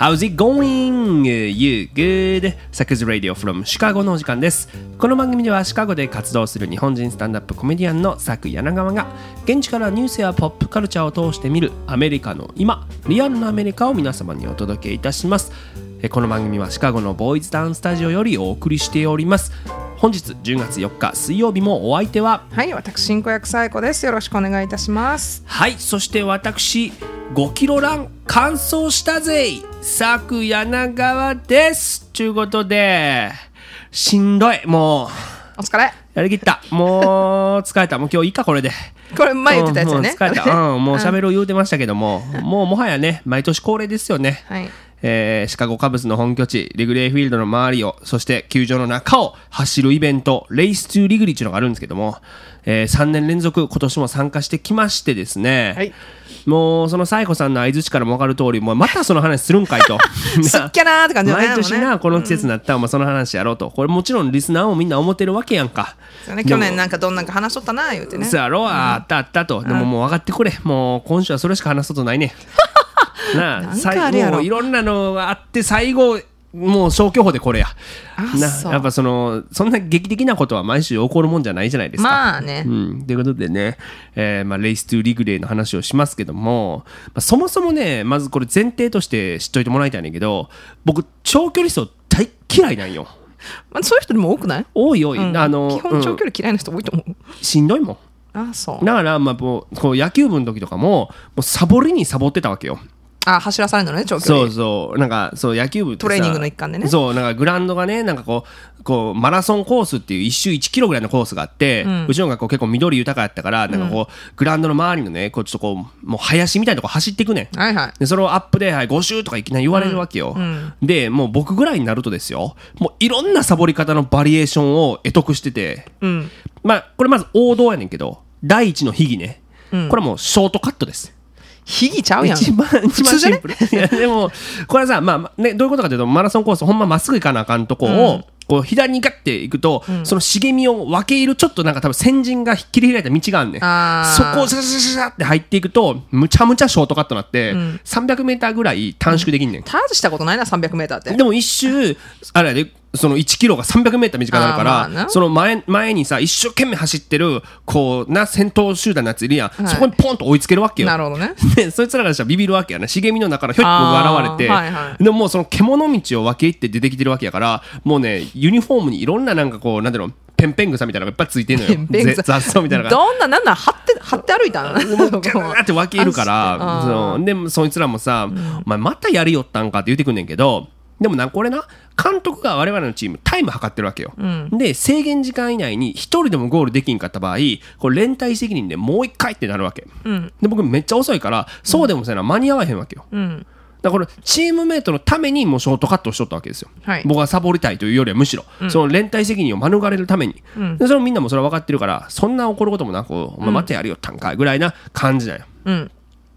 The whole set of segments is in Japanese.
How's it going? You good? サクズ Radio from シカゴのお時間です。この番組ではシカゴで活動する日本人スタンダップコメディアンのサク柳川が現地からニュースやポップカルチャーを通して見るアメリカの今、リアルなアメリカを皆様にお届けいたします。この番組はシカゴのボーイズダウンスタジオよりお送りしております。本日10月4日水曜日もお相手ははい、私進行役サイコです。よろしくお願いいたします。はいそして私5キロラン完走したぜ。佐久柳川です。ということでしんどい。もう。お疲れ。やりきった。もう疲れた。もう今日いいかこれで。これ前言ってたやつよね。うんもう疲れた、うん、もう 喋る言うてましたけども、もうもはやね毎年恒例ですよね、はい。えーシカゴカブスの本拠地、リグレーフィールドの周りを、そして球場の中を走るイベント、レイストゥーリグリーっていうのがあるんですけども、え3年連続今年も参加してきましてですね、はいもうそのサイコさんの相づちからも分かる通り、もうまたその話するんかいと。すっきゃなーって感じだね。毎年な、この季節になったら、まあその話やろうと。これもちろんリスナーもみんな思ってるわけやんか。ね去年なんかどんなんか話しとったな言うてね。そうやろ、あったあったと。でももう分かってくれ。もう今週はそれしか話すことないね。なあ、なんさいろんなのがあって、最後、もう消去法でこれや。なやっぱその、そんな劇的なことは毎週起こるもんじゃないじゃないですか。まあねう。ん。ということでね、えーまあ、レイストゥリグレーの話をしますけども、まあ、そもそもね、まずこれ前提として知っといてもらいたいねんだけど、僕、長距離走大嫌いなんよ。まあそういう人でも多くない？多い多い。うんあの、基本長うん距離嫌いな人多いと思う。しんどいもん。あ、そう。だから、まあ、こう野球部の時とかも、もうサボりにサボってたわけよ。あ、走らされるのね、長距そ離。うそう。なんか、そう、野球部トレーニングの一環でねそう、なんかグラウンドがね、なんかこう、こう、マラソンコースっていう一周1キロぐらいのコースがあって、うちの学校結構緑豊かやったから、なんかこう、グラウンドの周りのね、こう、ちょっとこう、もう林みたいなとこ走っていくねん。はいはい。で、それをアップで、はい、5周とかいきなり言われるわけよ。で、もう僕ぐらいになるとですよ、もういろんなサボり方のバリエーションを得得してて、うん。まあ、これまず王道やねんけど、第一の秘技ね。これはもうショートカットです。秘技ちゃうやん。一番、一番シンプル。いや、でも、これはさ、まあまあ、ね、どういうことかというと、マラソンコース、ほんままっすぐ行かなあかんとこを、こう、左にガッて行くと、その茂みを分け入る、ちょっとなんか多分先人が切り開いた道があんねん。そこをシャシャシャシャって入っていくと、むちゃむちゃショートカットになって、300メーターぐらい短縮できんねん。タージしたことないな、300メーターって。でも一周、あれやで、その1キロが300メーター短くなるから、その前、前にさ、一生懸命走ってる、こう、な、先頭集団のやついるやん。はいそこにポンと追いつけるわけよ。なるほどね。で、そいつらからしたらビビるわけやな。茂みの中からひょっと現れて、はいはいでももうその獣道を分け入って出てきてるわけやから、もうね、ユニフォームにいろんななんかこう、なんていうの、ペンペン草みたいなのがいっぱいついてんのよ。ペンペン雑草みたいな。どんな、なんなん、張って、張って歩いたん もうガーって分けるからあそうでそいつらもさ、お前またやりよったんかって言ってくんねんけどでもなこれな監督が我々のチームタイム測ってるわけよ、で制限時間以内に一人でもゴールできんかった場合これ連帯責任でもう一回ってなるわけ、で僕めっちゃ遅いからそうでもせな間に合わへんわけよ、うん。だからチームメイトのためにもうショートカットをしとったわけですよ、はい。僕はサボりたいというよりはむしろ、その連帯責任を免れるために、でそれもみんなもそれは分かってるからそんな怒ることもなく、お前またやるよったんかいぐらいな感じだよ、うん。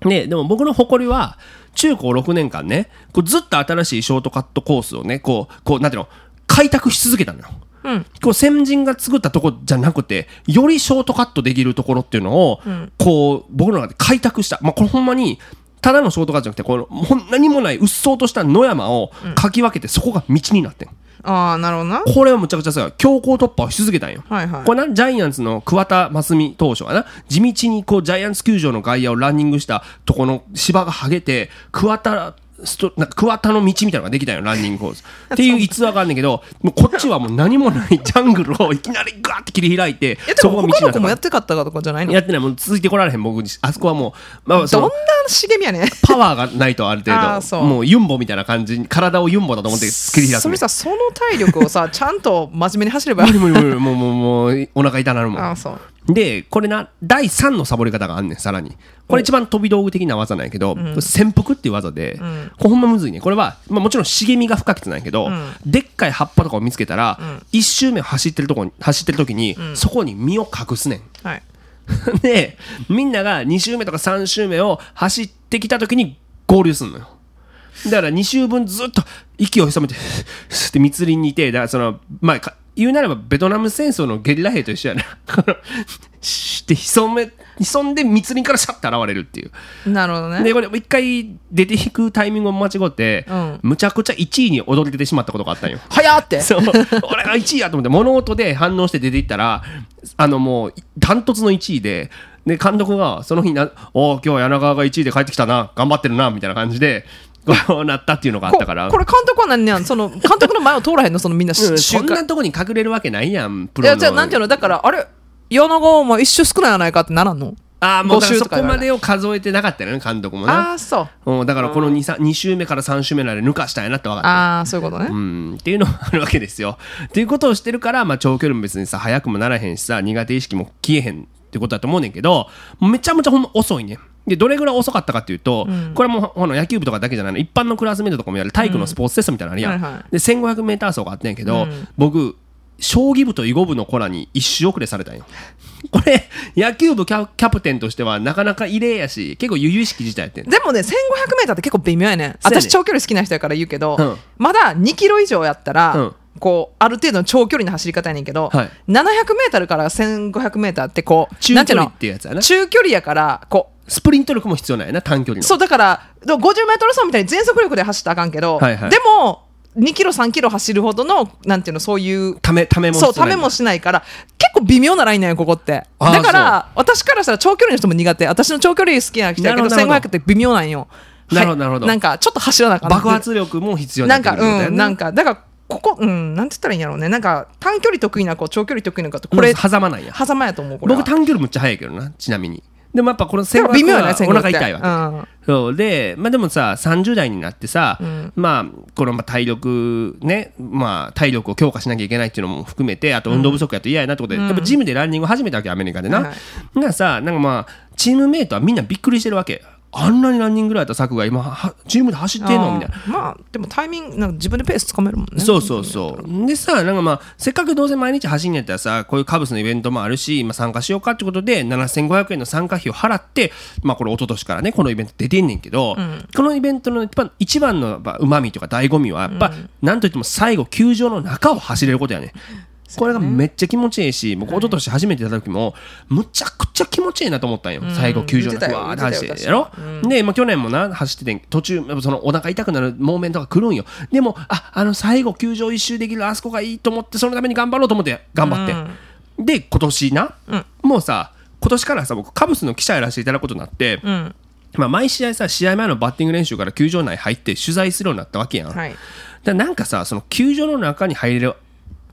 ね、でも僕の誇りは中高6年間ねこうずっと新しいショートカットコースをねこうこうなんていうの開拓し続けたのよ。うん。こう先人が作ったとこじゃなくてよりショートカットできるところっていうのを、こう僕の中で開拓した、まあ、これほんまにただのショートカットじゃなくてこの何もないうっそうとした野山をかき分けてそこが道になってんああ、なるほどな。これはむちゃくちゃさ強行突破をし続けたんよ。はいはいこれなジャイアンツの桑田真澄投手はな地道にこうジャイアンツ球場の外野をランニングしたとこの芝が剥げて桑田ストなんか桑田の道みたいなのができたんよランニングコース。っていう逸話があるんだけどもうこっちはもう何もないジャングルをいきなりガーって切り開いてそこが道になったから他の子もやってかったかとかじゃないの？やってない。もう続いてこられへん僕に。あそこはもう、まあ、そのどんな茂みやねん。パワーがないとある程度。もうユンボみたいな感じに体をユンボだと思って切り開くねそれさ、その体力をさ、ちゃんと真面目に走れば。無理無理無理もうもうもうお腹痛なるもん。ああ、そう。で、これな、第3のサボり方があんねん、さらに。これ一番飛び道具的な技なんやけど、潜伏っていう技で、これほんまむずいね。これは、まあ、もちろん茂みが不可欠なんやけど、でっかい葉っぱとかを見つけたら、一周目走ってるとこに、走ってる時に、そこに身を隠すねん。はい。で、みんなが2周目とか3周目を走ってきた時に合流すんのよ。だから2周分ずっと息を潜めて、って密林にいて、だからその、まあ、か言うならばベトナム戦争のゲリラ兵と一緒やな。して潜め潜んで密林からシャッて現れるっていう。なるほどね。でこれ一回出ていくタイミングを間違って、うん。むちゃくちゃ1位に踊り出てしまったことがあったんよ。早って。そう。俺が1位やと思って物音で反応して出ていったらあのもうダントツの1位でで監督がその日な「おお今日は柳川が1位で帰ってきたな。頑張ってるな」みたいな感じでこうなったっていうのがあったから。ここれ監督は何やんその監督の前を通らへんのそのみんなうんそんなとこに隠れるわけないやんプいロの。やじゃあなんていうのだからあれ柳川も一周少ないやないかってならんの？ああもうそこまでを数えてなかったよね監督もなああそう。うんだからこの 2, さ2週目から3週目まで抜かしたんやなって分かった。ああそういうことねうん、っていうのがあるわけですよ。っていうことをしてるから、まあ、長距離も別にさ速くもならへんしさ苦手意識も消えへんってことだと思うねんけどめちゃめちゃほんま遅いね。でどれぐらい遅かったかっていうと、これはもうほの野球部とかだけじゃないの。一般のクラスメートとかもやる体育のスポーツテストみたいなのあるやん、はいはい。で 1500m 走があってんけど、僕将棋部と囲碁部の子らに一周遅れされたんよ。これ野球部キャキャプテンとしてはなかなか異例やし結構由々しき事態やってん。でもね 1500m って結構微妙やねん。私長距離好きな人やから言うけど、うん。まだ2キロ以上やったら、うん。こうある程度の長距離の走り方やねんけど、はい。700m から 1500m ってこう中距離っていうやつやな。中距離やからこスプリント力も必要なんやな短距離の。うそうだから50 m 走みたいに全速力で走ったらあかんけど、はいはい。でも2キロ3キロ走るほどのなんていうのそういうためためもそうためもしないから結構微妙なラインなんよここって。だから私からしたら長距離の人も苦手。私の長距離好きな人やけどなるほど1500って微妙なんよ。はいなるほどなるほど。なんかちょっと走らなあかん。爆発力も必要になかなんってくるってことやうんなんかだからここうんなんて言ったらいいんやろうね。なんか短距離得意な子長距離得意な子ってこれ狭間なんや。狭間やと思うこれは。僕短距離むっちゃ速いけどなちなみにでもやっぱこのでも1500微妙やねはお腹痛いわけ、わそう。でまあでもさ30代になってさ、まあこのまあ体力ねまあ体力を強化しなきゃいけないっていうのも含めてあと運動不足やと嫌やなってことで、やっぱジムでランニングを始めたわけアメリカでな、はいはい。だからさなんかまあチームメイトはみんなびっくりしてるわけあんなにランニングぐらいやった策が今はチームで走ってんのみたいな。まあでもタイミングなんか自分でペースつかめるもんね。そうそうそう。でさ、なんかまあ、せっかくどうせ毎日走んやったらさ、こういうカブスのイベントもあるし、まあ、参加しようかってことで、7500円の参加費を払って、まあ、これ、一昨年からね、このイベント出てんねんけど、このイベントの一番一番のうまみとか醍醐味は、やっぱ、なんといっても最後、球場の中を走れることやね。これがめっちゃ気持ちいいし、僕、一昨年初めて出た時も、むちゃくちゃ気持ちいいなと思ったんよ。最後、球場の中、言ってたよ。わーって走ってで、まあ、去年もな、走っててん、途中、やっぱそのお腹痛くなるモーメントが来るんよ。でも、あ、あの、最後、球場一周できるあそこがいいと思って、そのために頑張ろうと思って、頑張って。で、今年な、もうさ、今年からさ、僕、カブスの記者やらせていただくことになって、うん。まあ、毎試合さ、試合前のバッティング練習から球場内入って取材するようになったわけやん。はい。だなんかさその球場の中に入れる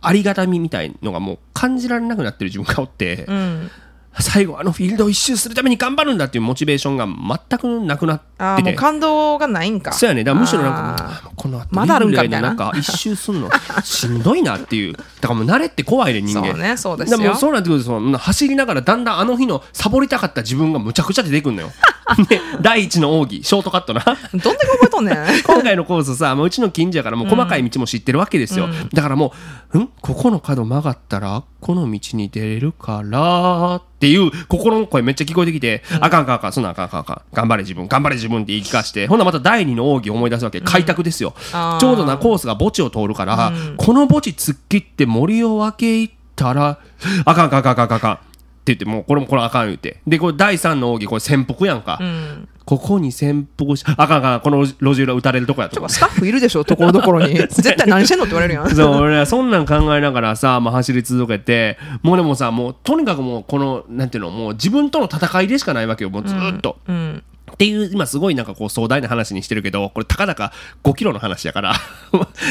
ありがたみみたいのがもう感じられなくなってる自分がおって、うん。最後あのフィールドを一周するために頑張るんだっていうモチベーションが全くなくなってて。ああもう感動がないんか。そうやね。だからむしろなんあかこの後まだあるんかみたいな。リレーの中一周すんのしんどいなっていう。だからもう慣れって怖いね人間。そうねそうですよ。そうなってくると走りながらだんだんあの日のサボりたかった自分がむちゃくちゃ出てくるのよ。で 第一の奥義ショートカットな。どんだけ覚えとんねん。今回のコースさ、もううちの近所やからもう細かい道も知ってるわけですよ。だからもう、ん？ここの角曲がったら、この道に出れるから、っていう心の声めっちゃ聞こえてきて、あかんあかんあかん、そんなんあかんあかんあかん。頑張れ自分、頑張れ自分って言い聞かして、ほんならまた第二の奥義を思い出すわけ。開拓ですよ。ちょうどな、コースが墓地を通るから、この墓地突っ切って森を分け入ったら、あかんあかんあかんあかんあかん。って言って、もうこれもこれあかん言うて。で、これ第三の奥義、これ潜伏やんか。うんここに潜伏し、あかんあかん、この路地裏撃たれるとこやとかスタッフいるでしょところどころに。絶対何してんのって言われるやん。そう、俺はそんなん考えながらさ、まあ、走り続けて、もうでもさ、もうとにかくもうこの、なんていうの、もう自分との戦いでしかないわけよ、もうずーっと。うんっていう、今すごいなんかこう壮大な話にしてるけど、これたかだか5キロの話やから。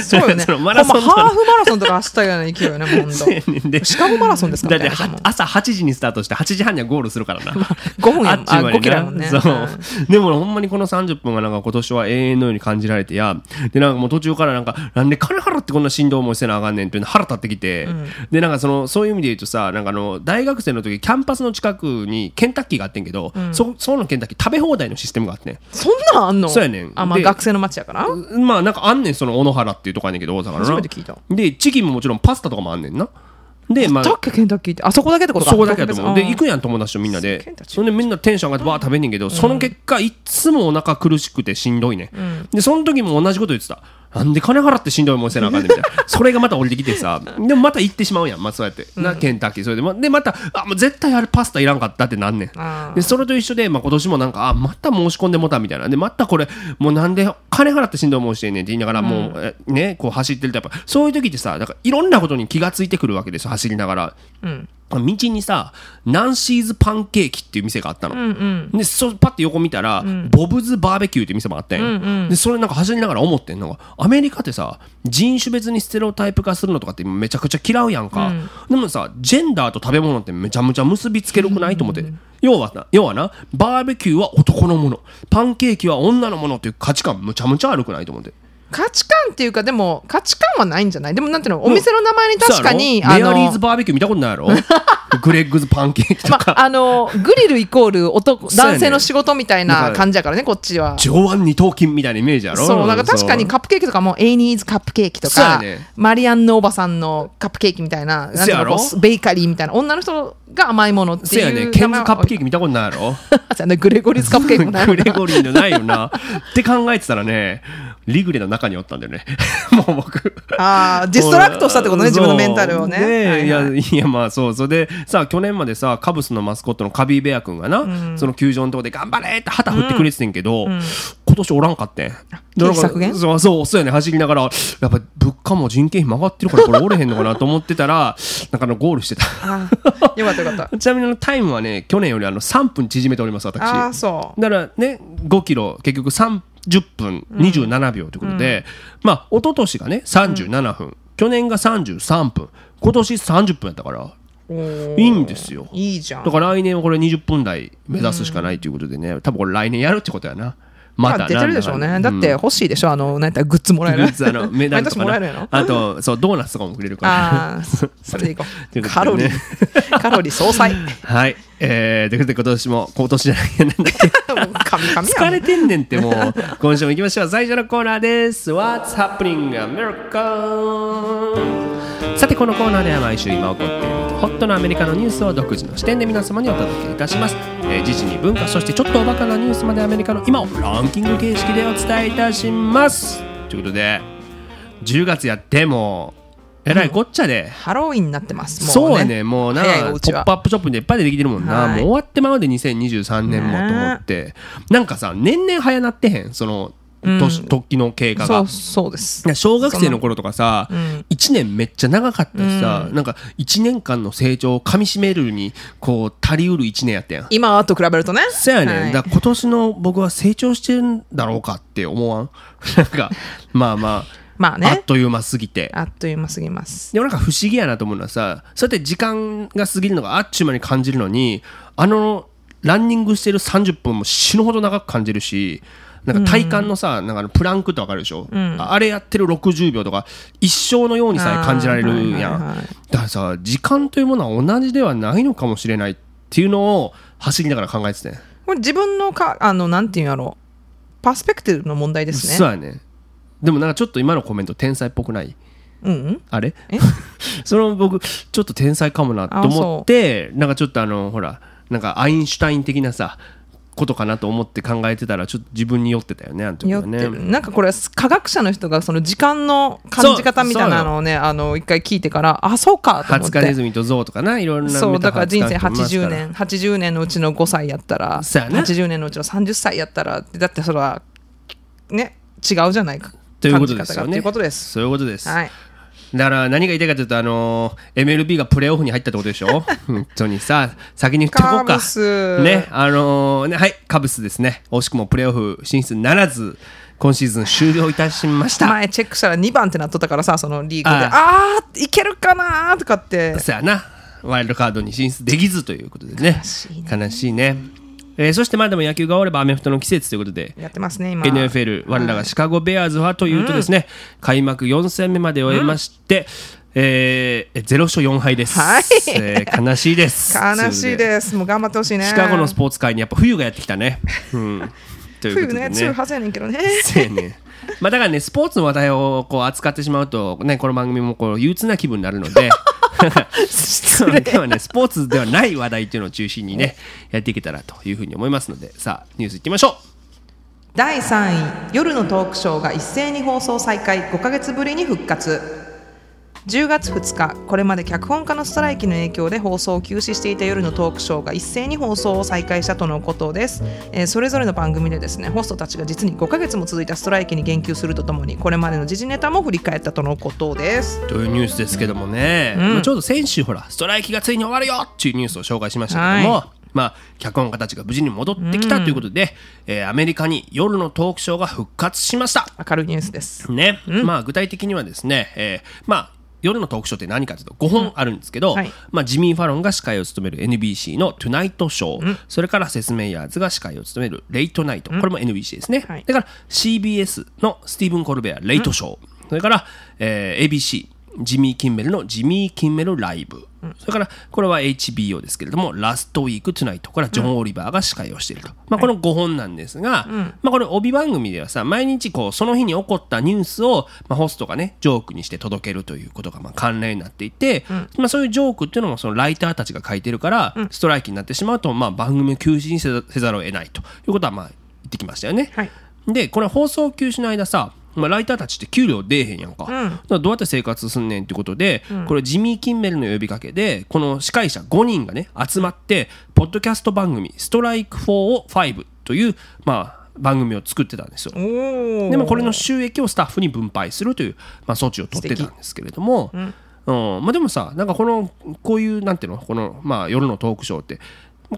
そうよね。マラソンのハーフマラソンとか走ったような勢いよねほんと。で シカゴマラソンですかだって朝8時にスタートして8時半にはゴールするからな。5分やあっちまであ5キロやもん。ねそう。でもほんまにこの30分がなんか今年は永遠のように感じられてや、でなんかもう途中からなんか、なんで金払ってこんなしんどい思いせなあかんねんっていうの腹立ってきて、でなんかその、そういう意味で言うとさ、なんかあの、大学生の時キャンパスの近くにケンタッキーがあってんけど、そ、そのケンタッキー食べ放題のシステムがあってん。そんなんあんの？そうやねんであまあ学生の街やから？まあなんかあんねん、その小野原っていうとこやねんけど、大阪のな。初めて聞いたで、チキンももちろんパスタとかもあんねんな。で、まあ、だっけケンタッキーってあそこだけってことかそこだけだと思う。で、行くややん、友達とみんなでケンタッ。キーそれでみんなテンション上がってバー食べんねんけど、その結果、いっつもお腹苦しくてしんどいね。で、その時も同じこと言ってた。なんで金払ってしんどい思いせなあかんねんみたいな。それがまた降りてきてさでもまた行ってしまうやん、まあ、そうやって、なケンタッキー。それでまでまたあもう絶対あれパスタいらんかったってなんねん。でそれと一緒で、まあ、今年もなんかあまた申し込んでもたみたいな。でまたこれもうなんで金払ってしんどい思いしてんねんって言いながらもう、えねこう走ってるとやっぱそういう時ってさなんかいろんなことに気がついてくるわけですよ走りながら。うん道にさナンシーズパンケーキっていう店があったの、うんうん。でそパッて横見たら、ボブズバーベキューって店もあったんよ、うんうん。でそれなんか走りながら思ってんのがアメリカってさ人種別にステレオタイプ化するのとかってめちゃくちゃ嫌うやんか、でもさジェンダーと食べ物ってめちゃめちゃ結びつけるくないと思って、要はな要はなバーベキューは男のもの。パンケーキは女のものっていう価値観むちゃむちゃ悪くないと思って価値観っていうかでも価値観はないんじゃない？でもなんていうの？お店の名前に確かにそうやろ？メアリーのズバーベキュー見たことないやろ？グレッグズパンケーキとまか、あのグリルイコール男男性の仕事みたいな感じだからねこっちは。上腕二頭筋みたいなイメージやろ？そうなんか確かにカップケーキとかもエイニーズカップケーキとか、マリアンヌおばさんのカップケーキみたいななんていうベーカリーみたいな女の人が甘いものっていうねケンズカップケーキキ見たことないやろ？グレゴリスカップケーキもない。グレゴリーのないよな。って考えてたらねリグレの中におったんだよね。もう僕。ああディストラクトしたってことね自分のメンタルをね。そうはいはい。いやいやまあそうそれでさ去年までさカブスのマスコットのカビーベア君がな、その球場のとこで頑張れって旗振ってくれててんけど、今年おらんかってん。そうそうそうやね走りながらやっぱ物価も人件費も上がってるからこれ折れへんのかなと思ってたら なんかあのゴールしてた。よかったよかった。ちなみにタイムはね去年よりあの3分縮めております私。ああそう。だからね5キロ結局30分27秒ということで、まあ一昨年がね37分、去年が33分。今年30分やったからいいんですよ。いいじゃん。だから来年はこれ20分台目指すしかないということでね、多分これ来年やるってことやな。またまあ出てるでしょうね。だって欲しいでしょあのなんやったらグッズもらえる。グッズあの メダルとか毎年もらえるやろなあとそうドーナツとかもくれるから。ああそれでいこう カロリー。カロリー総裁。もはい。えー、ということで今年も今年じゃないなんだっけ。疲れてんねんってもう。今週も行きましょう。最初のコーナーです。What's happening America? さてこのコーナーでは毎週今起こっているホットなアメリカのニュースを独自の視点で皆様にお届けいたします、えー時事に文化そしてちょっとおバカなニュースまでアメリカの今をランキング形式でお伝えいたします。ということで10月やってもえらいこっちゃで、ハロウィンになってます。もそうやね。もうなポ早いうちは。ップアップショップでいっぱい出てきてるもんな、はい。もう終わってまうで2023年もと思って、なんかさ年々早なってへん。その年、時の経過が。そうそうです。小学生の頃とかさ、ん。1年めっちゃ長かったしさ、なんか1年間の成長をかみしめるにこう足りうる1年やったやん。今と比べるとね。そやねん、はい。だ今年の僕は成長してるんだろうかって思わん？なんかまあまあ、あっまあねという間すぎて。あっという間すぎます。でもなんか不思議やなと思うのはさそうやって時間が過ぎるのがあっちゅう間に感じるのにあのランニングしてる30分も死ぬほど長く感じるしなんか体幹のさ、なんかあのプランクってわかるでしょ、ああれやってる60秒とか一生のようにさえ感じられるやん、はいはいはいだからさ時間というものは同じではないのかもしれないっていうのを走りながら考えてて、ね、これ自分のかあのなんていうんやろパースペクティブの問題ですね。そうやね。でもなんかちょっと今のコメント天才っぽくない？うんうん。あれ？え？その僕ちょっと天才かもなと思ってなんかちょっとあのほらなんかアインシュタイン的なさことかなと思って考えてたらちょっと自分に酔ってたよねあの時はね。なんかこれ科学者の人がその時間の感じ方みたいなのをねあの一回聞いてからあそうかと思っハツカネてズミとゾウとかないろんなそうだから人生メタファー使う人い80ますから年80年のうちの5歳やったらね80年のうちの30歳やったらだってそれはね違うじゃないか。ということですよね。感じ方がということです。そういうことです、はいだから何が言いたいかというとあのー MLB がプレーオフに入ったってことでしょ？本当にさ先に言っておこうか。カブス。ねあのーねはいカブスですね。惜しくもプレーオフ進出ならず今シーズン終了いたしました。前チェックしたら2番ってなっとったからさそのリーグでああ。いけるかなーとかって。そうやな。ワイルドカードに進出できずということでね。悲しいねえーそしてまあでも野球が終わればアメフトの季節ということでやってますね今。NFL 我らがシカゴ・ベアーズはというとですね、開幕4戦目まで終えまして、えー、0勝4敗です、はい。えー悲しいです。悲しいです。もう頑張ってほしいね。シカゴのスポーツ界にやっぱ冬がやってきたね、うん、という冬ことでね。強いはずやねんけどね。そうやね。まあだからねスポーツの話題をこう扱ってしまうとねこの番組もこう憂鬱な気分になるので 今日はねスポーツではない話題っていうのを中心にねやっていけたらというふうに思いますのでさあニュースいってみましょう。第3位夜のトークショーが一斉に放送再開5ヶ月ぶりに復活10月2日これまで脚本家のストライキの影響で放送を休止していた夜のトークショーが一斉に放送を再開したとのことです、えーそれぞれの番組でですねホストたちが実に5ヶ月も続いたストライキに言及するとともにこれまでの時事ネタも振り返ったとのことです。というニュースですけどもね、うん。まあちょうど先週ほらストライキがついに終わるよっていうニュースを紹介しましたけども、はまあ脚本家たちが無事に戻ってきたということで、えーアメリカに夜のトークショーが復活しました。明るいニュースです。ね、まあ具体的にはですね、えーまあ夜のトークショーって何かというと5本あるんですけど、はい。まあ、ジミー・ファロンが司会を務める NBC の「トゥナイトショー」それからセス・メイヤーズが司会を務める「レイトナイト」これも NBC ですね、はい。だから CBS のスティーブン・コルベア「レイトショー」それから、えー ABC ジミー・キンメルのジミー・キンメルライブ、それからこれは HBO ですけれども、ラストウィーク・トゥナイト、これはジョン・オリバーが司会をしていると。まあ、この5本なんですが、まあ、これ帯番組ではさ、毎日こう、その日に起こったニュースを、まあ、ホストがね、ジョークにして届けるということがまあ慣例になっていて、まあ、そういうジョークっていうのもそのライターたちが書いてるから、ストライキになってしまうと、まあ、番組を休止にせざせざるを得ないということはまあ言ってきましたよね。はい。でこれ放送休止の間さ、まあ、ライターたちって給料出えへんやんか,、だからどうやって生活すんねんってことで、これジミー・キンメルの呼びかけでこの司会者5人がね集まってポッドキャスト番組「ストライク4-5」という、まあ、番組を作ってたんですよ。でもこれの収益をスタッフに分配するという、まあ、措置を取ってたんですけれども、うん。まあ、でもさなんかこのこういうなんていうのこの、まあ、夜のトークショーって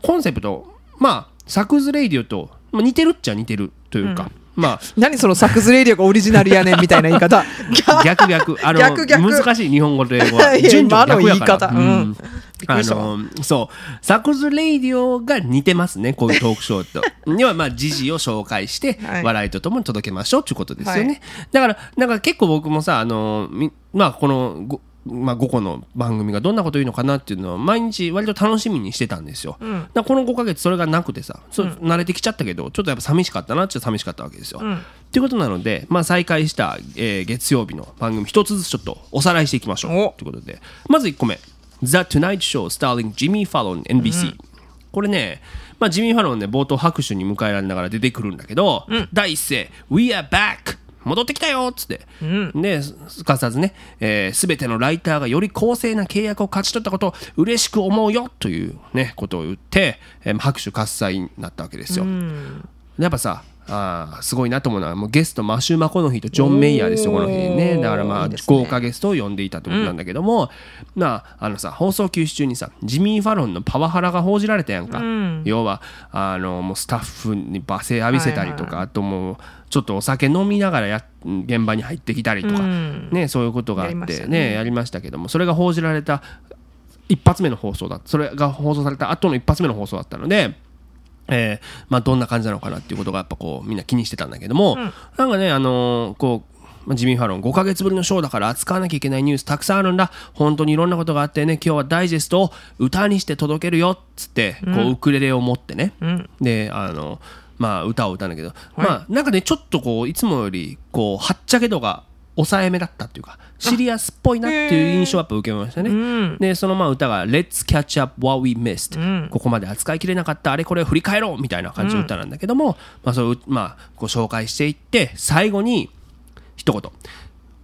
コンセプトまあサクズ・レイディオと、まあ、似てるっちゃ似てるというか、まあ何そのサクズレイディオがオリジナルやねんみたいな言い方。逆逆。あの逆逆。難しい日本語と英語は順序今の逆やから。言い方。うん。あのそうサクズ・レイディオが似てますねこういうトークショーと。にはまあ時事を紹介して、はい。笑いとともに届けましょうということですよね、はい。だからなんか結構僕もさあのみまあこのごまあ、5個の番組がどんなこと言うのかなっていうのは毎日割と楽しみにしてたんですよ、だからこの5ヶ月それがなくてさそ慣れてきちゃったけどちょっとやっぱ寂しかったなっちゃ寂しかったわけですよ、ということなので、まあ、再開した、えー月曜日の番組一つずつちょっとおさらいしていきましょう。お。ということで。まず1個目「The Tonight Show starring Jimmy Fallon NBC、これね、まあ、ジミー・ファロンね冒頭拍手に迎えられながら出てくるんだけど、第一声「We are back!」戻ってきたよっつって、ですかさずね、えー、全てのライターがより公正な契約を勝ち取ったことを嬉しく思うよという、ね、ことを言って、えー拍手喝采になったわけですよ。やっぱさあーすごいなと思うのはもうゲストマシュー・マコノヒーとジョン・メイヤーですよこの日ね。だからまあね。豪華ゲストを呼んでいたってことなんだけども、まああのさ放送休止中にさジミー・ファロンのパワハラが報じられたやんか、要はあのもうスタッフに罵声浴びせたりとか、あともうちょっとお酒飲みながらや現場に入ってきたりとか、ね、そういうことがあってね。やりましたけどもそれが報じられた一発目の放送だそれが放送された後の一発目の放送だったので、えーまあ、どんな感じなのかなっていうことがやっぱこうみんな気にしてたんだけども、なんかね、あのーこうまあジミー・ファロン5ヶ月ぶりのショーだから扱わなきゃいけないニュースたくさんあるんだ。本当にいろんなことがあってね今日はダイジェストを歌にして届けるよっつってこうウクレレを持ってね、であのまあ歌を歌うんだけど、まあなんかねちょっとこういつもよりこうはっちゃけ度が抑えめだったっていうかシリアスっぽいなっていう印象はやっぱ受けましたね、でそのまあ歌が「Let's catch up what we missed、ここまで扱いきれなかったあれこれを振り返ろうみたいな感じの歌なんだけども、まあそうまあこう紹介していって最後に一言。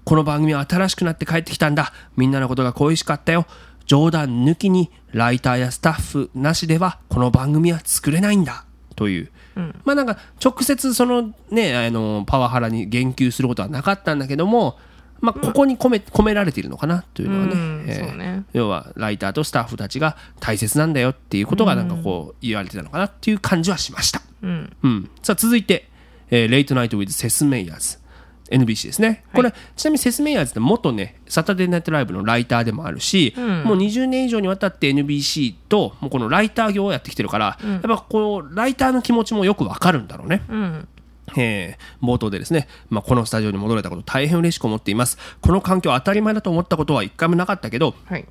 この番組は新しくなって帰ってきたんだ。みんなのことが恋しかったよ。冗談抜きにライターやスタッフなしではこの番組は作れないんだ。という、まあなんか直接そのねあのパワハラに言及することはなかったんだけどもまあここに込め込められているのかなというのはね,、うんえー要はライターとスタッフたちが大切なんだよっていうことがなんかこう言われてたのかなっていう感じはしました。うん。うん、さあ続いて、えー、レイトナイトウィズ・セス・メイヤーズ NBC ですね、これちなみにセス・メイヤーズって元ねサタデーナイトライブのライターでもあるし、もう20年以上にわたって NBC ともうこのライター業をやってきてるから、やっぱこうライターの気持ちもよくわかるんだろうね、うん。えー冒頭でですね、まあ、このスタジオに戻れたこと大変嬉しく思っています。この環境当たり前だと思ったことは一回もなかったけどはい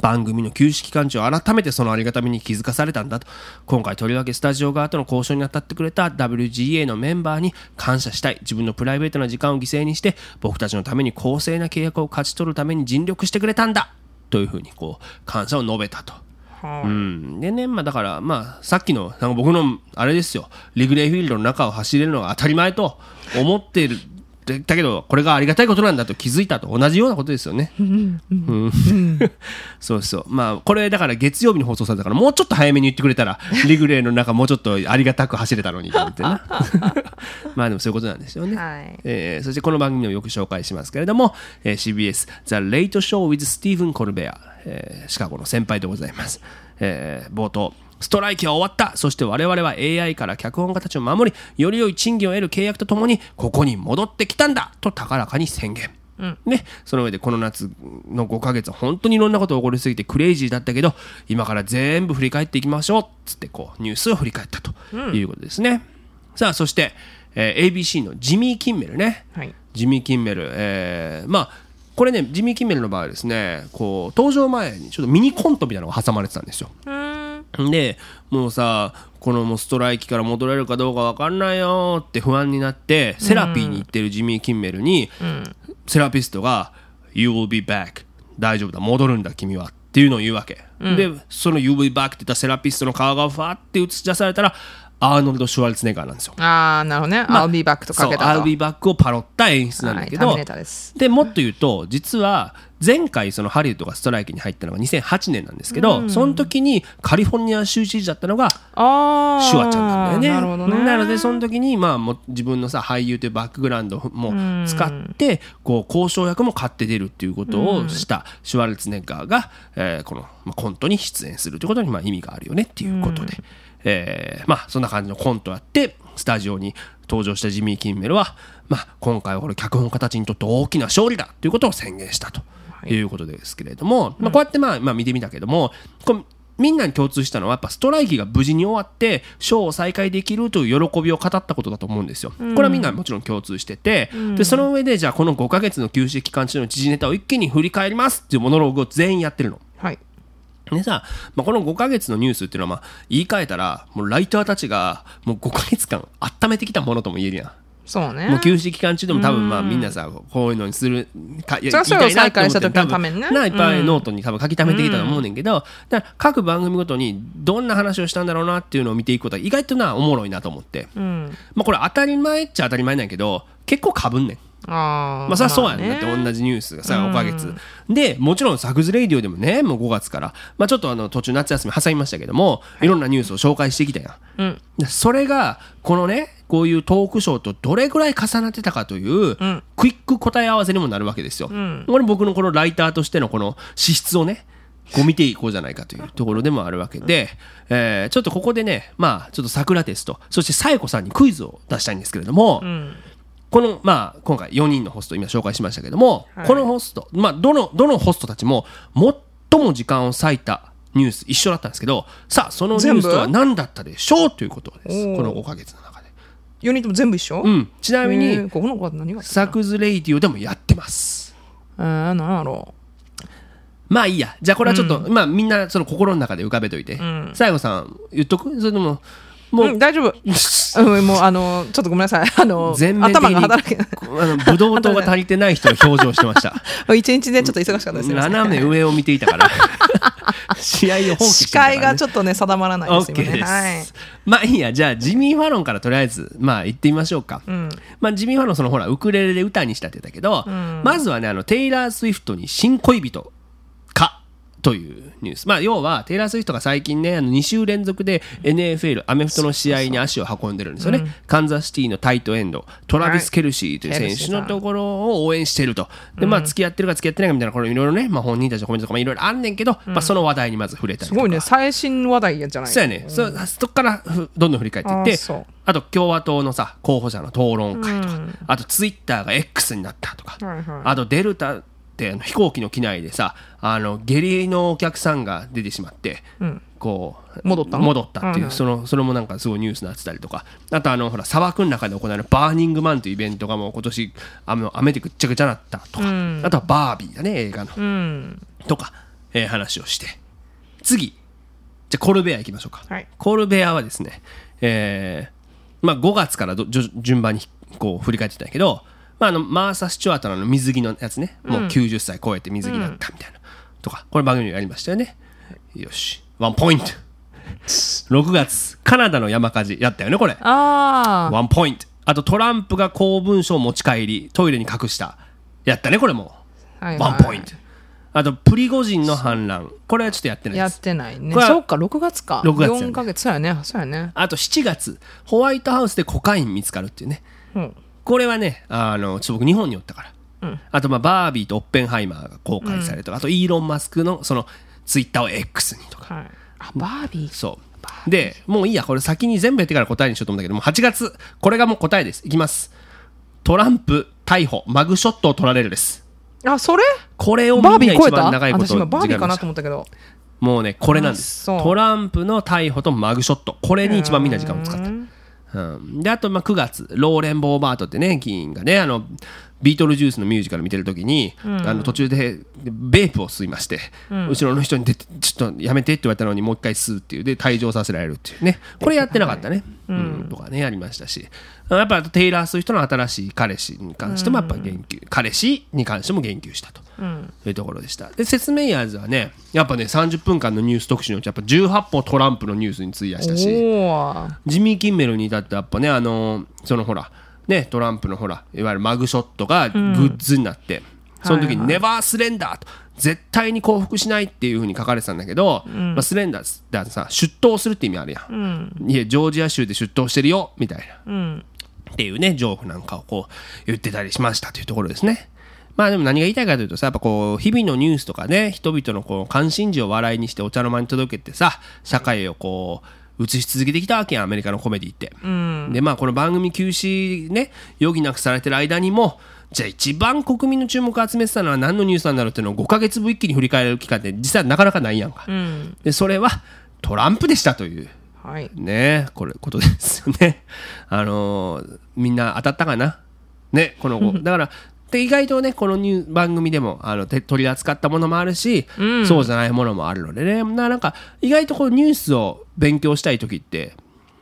番組の休止期間中改めてそのありがたみに気づかされたんだと。今回とりわけスタジオ側との交渉に当たってくれた WGA のメンバーに感謝したい。自分のプライベートな時間を犠牲にして僕たちのために公正な契約を勝ち取るために尽力してくれたんだ。というふうにこう感謝を述べたと。はうん、でね、まあ、だから、まあ、さっきのなんか僕のあれですよ。リグレーフィールドの中を走れるのが当たり前と思ってるだけどこれがありがたいことなんだと気づいたと同じようなことですよね。うん。そうそう。まあこれだから月曜日に放送されたからもうちょっと早めに言ってくれたら リグレーの中もうちょっとありがたく走れたのにと思ってな まあでもそういうことなんですよね。はい。えーそしてこの番組をよく紹介しますけれども、えー CBS The Late Show with Stephen Colbert、えーシカゴの先輩でございます、えー冒頭ストライキは終わった。そして我々は AI から脚本家たちを守りより良い賃金を得る契約とともにここに戻ってきたんだ。と高らかに宣言。ね、その上でこの夏の5ヶ月は本当にいろんなことが起こりすぎてクレイジーだったけど今から全部振り返っていきましょう。っつってこうニュースを振り返ったということですね、さあそして、えー ABC のジミー・キンメルね、はい。ジミー・キンメル、えーまあこれねジミー・キンメルの場合はですねこう登場前にちょっとミニコントみたいなのが挟まれてたんですよ。うーんでもうさこのもうストライキから戻れるかどうか分かんないよって不安になってセラピーに行ってるジミー・キンメルに、セラピストが「You will be back. 大丈夫だ戻るんだ君は」っていうのを言うわけ、でその「You will be back」って言ったセラピストの顔がファーって映し出されたらアーノルド・シュワルツェネッガーなんですよ。ああなるほどね、まあ I'll be back とかけたと。I'll be back をパロった演出なんだけど、はいです。でもっと言うと実は前回そのハリウッドがストライキに入ったのが2008年なんですけど、その時にカリフォルニア州知事だったのがああシュワちゃんなんだよね。なるほどね。なのでその時にまあもう自分のさ俳優というバックグラウンドも使ってこう交渉役も買って出るっていうことをしたシュワルツェネッガーが、えーこのまあコントに出演するということにまあ意味があるよねっていうことで、えーまあそんな感じのコントやってスタジオに登場したジミー・キンメルは、まあ、今回はこれ脚本家たちにとって大きな勝利だということを宣言したとい。うことですけれども、まあ、こうやってまあ、まあ、見てみたけどもみんなに共通したのはやっぱストライキが無事に終わってショーを再開できるという喜びを語ったことだと思うんですよ。これはみんなもちろん共通してて、でその上でじゃあこの5ヶ月の休止期間中の時事ネタを一気に振り返りますっていうモノローグを全員やってるの。はいでさ、まあ、この5ヶ月のニュースっていうのはまあ言い換えたらもうライターたちがもう5ヶ月間温めてきたものとも言えるやん。そうね。もう休止期間中でも多分まあみんなさこういうのにするかいやそりゃそうよ。言いたいなって思って再開した時のためにないっぱいノートに多分書き溜めてきたと思うねんけど、だから各番組ごとにどんな話をしたんだろうなっていうのを見ていくことは意外となおもろいなと思って、うん。まあこれ当たり前っちゃ当たり前なんやけど結構かぶんねん。ああまあそりゃそうやん、ねだって同じニュースがさ5ヶ月、でもちろんサクズレイディオでもねもう5月から、まあ、ちょっとあの途中夏休み挟みましたけども、い、ろんなニュースを紹介してきたやん、うん。でそれがこのねこういうトークショーとどれぐらい重なってたかという、ん。クイック答え合わせにもなるわけですよ、ん。これ僕のこのライターとしてのこの資質をねこう見ていこうじゃないかというところでもあるわけで、えーちょっとここでねまあちょっと桜テストそしてさえこさんにクイズを出したいんですけれども、うんこの、まあ、今回4人のホスト今紹介しましたけども、はいこのホスト、まあ、どの、どのホストたちも最も時間を割いたニュース一緒だったんですけど、さあ、そのニュースとは何だったでしょうということです。この5ヶ月の中で。4人とも全部一緒？うん。ちなみえに、ーここの子は何がサクズレイディオでもやってます。えー、何やろ？まあいいや。じゃあこれはちょっと、まあみんなその心の中で浮かべといて。西郷さん、言っとく？それとも、うもう、うん大丈夫。うんもうあのちょっとごめんなさい。あの頭が働けあのブドウ糖が足りてない人の表情してました。一日でちょっと忙しかったです。ね斜め上を見ていたから。試合を放棄してね、界がちょっとね定まらないですね。はい。まあいいやじゃあジミー・ファロンからとりあえずまあ行ってみましょうか、ん。まあ、ジミー・ファロンそのほらウクレレで歌にしたって言ったけど、まずはねあのテイラー・スウィフトに新恋人。かというニュース、まあ、要はテイラー・スウィフトが最近ねあの2週連続で NFL アメフトの試合に足を運んでるんですよね、カンザスシティのタイトエンドトラビス・ケルシーという選手のところを応援してると。で、まあ、付き合ってるか付き合ってないかみたいなこれいろいろね、まあ、本人たちのコメントとかもいろいろあんねんけど、まあ、その話題にまず触れたりとか。すごいね。最新話題じゃないそうやね、そそこからふどんどん振り返っていってあと共和党のさ候補者の討論会とか、あとツイッターが X になったとか、はいはい。あとデルタあの飛行機の機内でさあの下痢のお客さんが出てしまって、こう戻ったの？戻ったっていう、うん。そのそれもなんかすごいニュースになってたりとか。あとあのほら砂漠の中で行われるバーニングマンというイベントがもう今年雨雨でぐっちゃぐちゃなったとか、あとはバービーだね映画の、うん。とか、えー話をして。次。じゃあコルベア行きましょうか、はい。コルベアはですね、えーまあ、5月から順番にこう振り返ってたんやけど、まあ、あのマーサ・スチュワートの水着のやつね。もう90歳超えて水着になったみたいな、とかこれ番組でやりましたよね。よし。ワンポイント。6月カナダの山火事やったよねこれ。ああワンポイント。あとトランプが公文書を持ち帰りトイレに隠した。やったねこれも。はいワンポイント。あとプリゴジンの反乱。これはちょっとやってないやっですてないね。そうか6月か。6月やね。4ヶ月。そうやね。そうやね。あと7月ホワイトハウスでコカイン見つかるっていうね。うんこれはねあのちょっと僕日本におったから、あとまあバービーとオッペンハイマーが公開されるとか、あとイーロン・マスクのそのツイッターを X にとか。はい。あバービー？そう。でもういいや。これ先に全部やってから答えにしようと思うんだけども8月。これがもう答えです。いきます。トランプ逮捕マグショットを取られるです。あそれ？これをバービー超えた？番長いこと私今バービーかなと思ったけど。もうねこれなんです。トランプの逮捕とマグショット。これに一番みんな時間を使ったうん、であとま9月ローレン・ボーバートってね議員がねあのビートルジュースのミュージカル見てる時に、あの途中でベープを吸いまして、後ろの人に出てちょっとやめてって言われたのにもう一回吸うっていうで退場させられるっていうね。これやってなかったね、うん。とかねやりましたし。やっぱテイラー・スウィフトの新しい彼氏に関してもやっぱ言及、彼氏に関しても言及したと。というところでした。で説明やーズはねやっぱね30分間のニュース特集のうちやっぱ18本トランプのニュースに費やしたしジミー・キンメルに至ってやっぱねあのーそのほらねトランプのほらいわゆるマグショットがグッズになって、その時に「ネバースレンダー」と絶対に降伏しないっていうふうに書かれてたんだけど、まあ、スレンダーってさ出頭するって意味あるやん、いやジョージア州で出頭してるよみたいな、っていうねジョークなんかをこう言ってたりしましたというところですね。まあでも何が言いたいかというとさ、やっぱこう、日々のニュースとかね、人々のこう関心事を笑いにしてお茶の間に届けてさ、社会をこう、映し続けてきたわけやん、アメリカのコメディって。で、まあこの番組休止ね、余儀なくされてる間にも、じゃあ一番国民の注目を集めてたのは何のニュースなんだろうっていうのを5ヶ月分一気に振り返れる期間って実際なかなかないやんか。で、それはトランプでしたという。はいねこれことですよね。あのーみんな当たったかな？ねこの子 だからで意外とねこのニュー番組でもあのて取り扱ったものもあるし、そうじゃないものもあるのでね。ななんか意外とこうニュースを勉強したい時って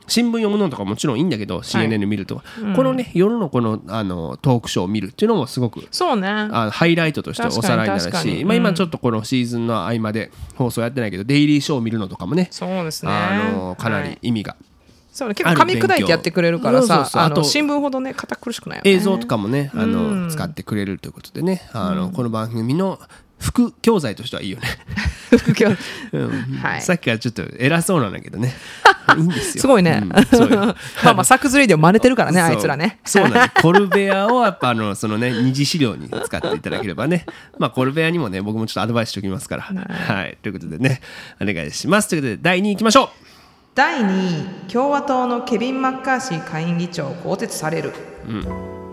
新聞読むのとかもちろんいいんだけど、CNN 見るとか、このね夜のこのあのトークショーを見るっていうのもすごくそうね。あのハイライトとしておさらいになるし、まあ、今ちょっとこのシーズンの合間で放送やってないけど、デイリーショーを見るのとかもね。そうですね。あのかなはい。り意味がそうね。結構噛み砕いてやってくれるからさあとの新聞ほどね堅苦しくないよね。映像とかもね、あの使ってくれるということでね、あのこの番組の副教材としてはいいよね、副業 うん。はい。さっきからちょっと偉そうなんだけどね。いいんですよ。すごいね。うん。そうよまあまあサクズレイディオ真似てるからねあいつらね。そうなんです。コルベアをやっぱあのそのね二次資料に使っていただければね。まあコルベアにもね僕もちょっとアドバイスしておきますから。はい。ということでねお願いします。ということで第2位いきましょう第2位共和党のケビン・マッカーシー下院議長更迭される、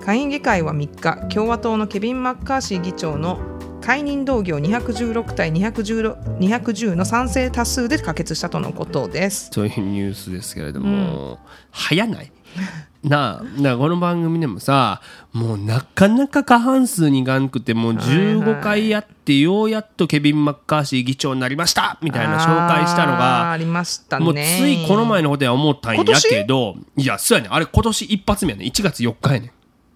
下院議会は3日共和党のケビン・マッカーシー議長の解任動議を216対 210, 210の賛成多数で可決したとのことです。そういうニュースですけれども、早ない？なあなあこの番組でもさもうなかなか過半数にがんくてもう15回やってようやっとケビン・マッカーシー議長になりましたみたいな紹介したのがありましたね。もうついこの前のことや思ったんやけどいやそうやね。んあれ今年一発目やね。ん1月4日やねん。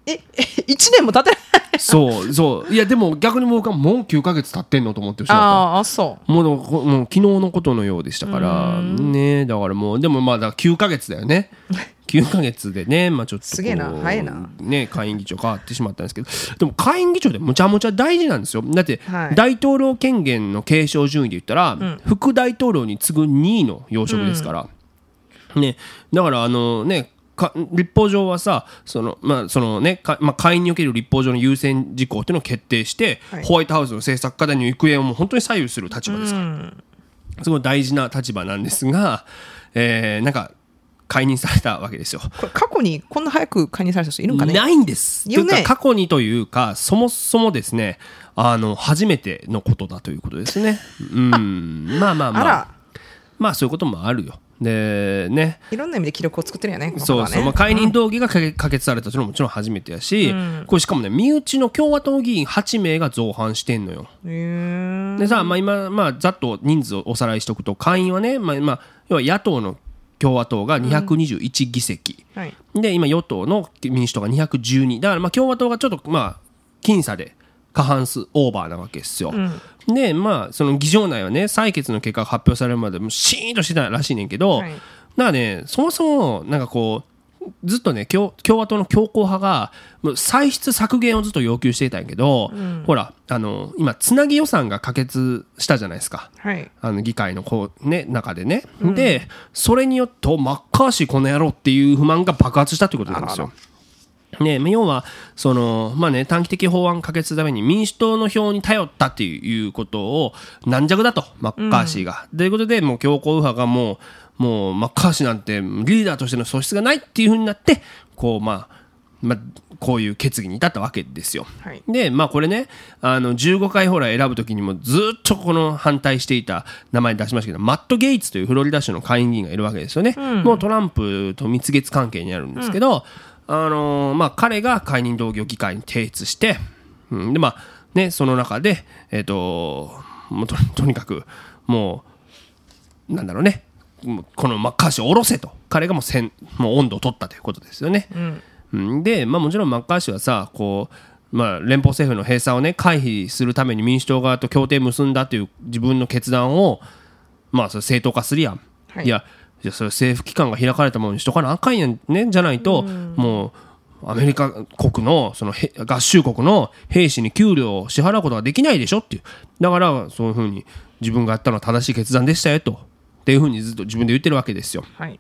ええ1年も経ってない？そうそう。いやでも逆に僕はもう9ヶ月経ってんのと思ってしまった。あそう。もうもう昨日のことのようでしたからねだからもうでもまあだから9ヶ月だよね 9ヶ月でねまあちょっとこうすげえな早いな。ね下院議長変わってしまったんですけどでも下院議長でむちゃむちゃ大事なんですよ。だってはい。大統領権限の継承順位で言ったら、副大統領に次ぐ2位の要職ですから、ね、だからあのねか立法上はさその、まあそのねかまあ、会員における立法上の優先事項っていうのを決定して、はい。ホワイトハウスの政策課題の行方をもう本当に左右する立場ですから、すごい大事な立場なんですが、えーなんか解任されたわけですよ。これ過去にこんな早く解任された人いるんかね？ないんです。いるね過去にというかそもそもですねあの初めてのことだということですね。うんまあまあまああらまあそういうこともあるよ。でねいろんな意味で記録を作ってるよねそうそう、まあ、解任動議が可決されたというのはもちろん初めてやし、これしかもね身内の共和党議員8名が造反してんのよ。でさ、まあ、今、まあ、ざっと人数をおさらいしておくと下院はね、まあまあ、要は野党の共和党が221議席、はい。で今与党の民主党が212だからまあ共和党がちょっとまあ僅差で過半数オーバーなわけですよ。でまあその議場内はね採決の結果が発表されるまでもうシーンとしてたらしいねんけど、はい。だからねそもそもなんかこうずっとね共共和党の強硬派が歳出削減をずっと要求していたんやけど、ほらあの今つなぎ予算が可決したじゃないですか。はいあの議会のこう、ね、中でね、でそれによってマッカーシーこの野郎っていう不満が爆発したということなんですよ。ね、要はその、まあね、短期的法案可決するために民主党の票に頼ったっていうことを軟弱だとマッカーシーが。ということでもう強硬右派がもうもうマッカーシーなんてリーダーとしての素質がないっていうふうになってこう、まあまあ、こういう決議に至ったわけですよ。はい。でまあこれねあの15回ほら選ぶ時にもずっとこの反対していた名前出しましたけどマット・ゲイツというフロリダ州の下院議員がいるわけですよね、もうトランプと蜜月関係にあるんですけど、あのーまあ、彼が解任動議を議会に提出して、うん、でまあねその中でえっ、ともうととにかくもうなんだろうねこのマッカーシーを下ろせと。彼がもうせんもう温度を取ったということですよね。うん。で、まあ、もちろんマッカーシーはさこう、まあ、連邦政府の閉鎖を、ね、回避するために民主党側と協定結んだという自分の決断を、まあ、それ正当化するやん。はい。いやいやそれ政府機関が開かれたものにしとかなあかんやんねじゃないと、もうアメリカ国のそのへ合衆国の兵士に給料を支払うことができないでしょっていう。だからそういうふうに自分がやったのは正しい決断でしたよとっていうふうにずっと自分で言ってるわけですよ。はい。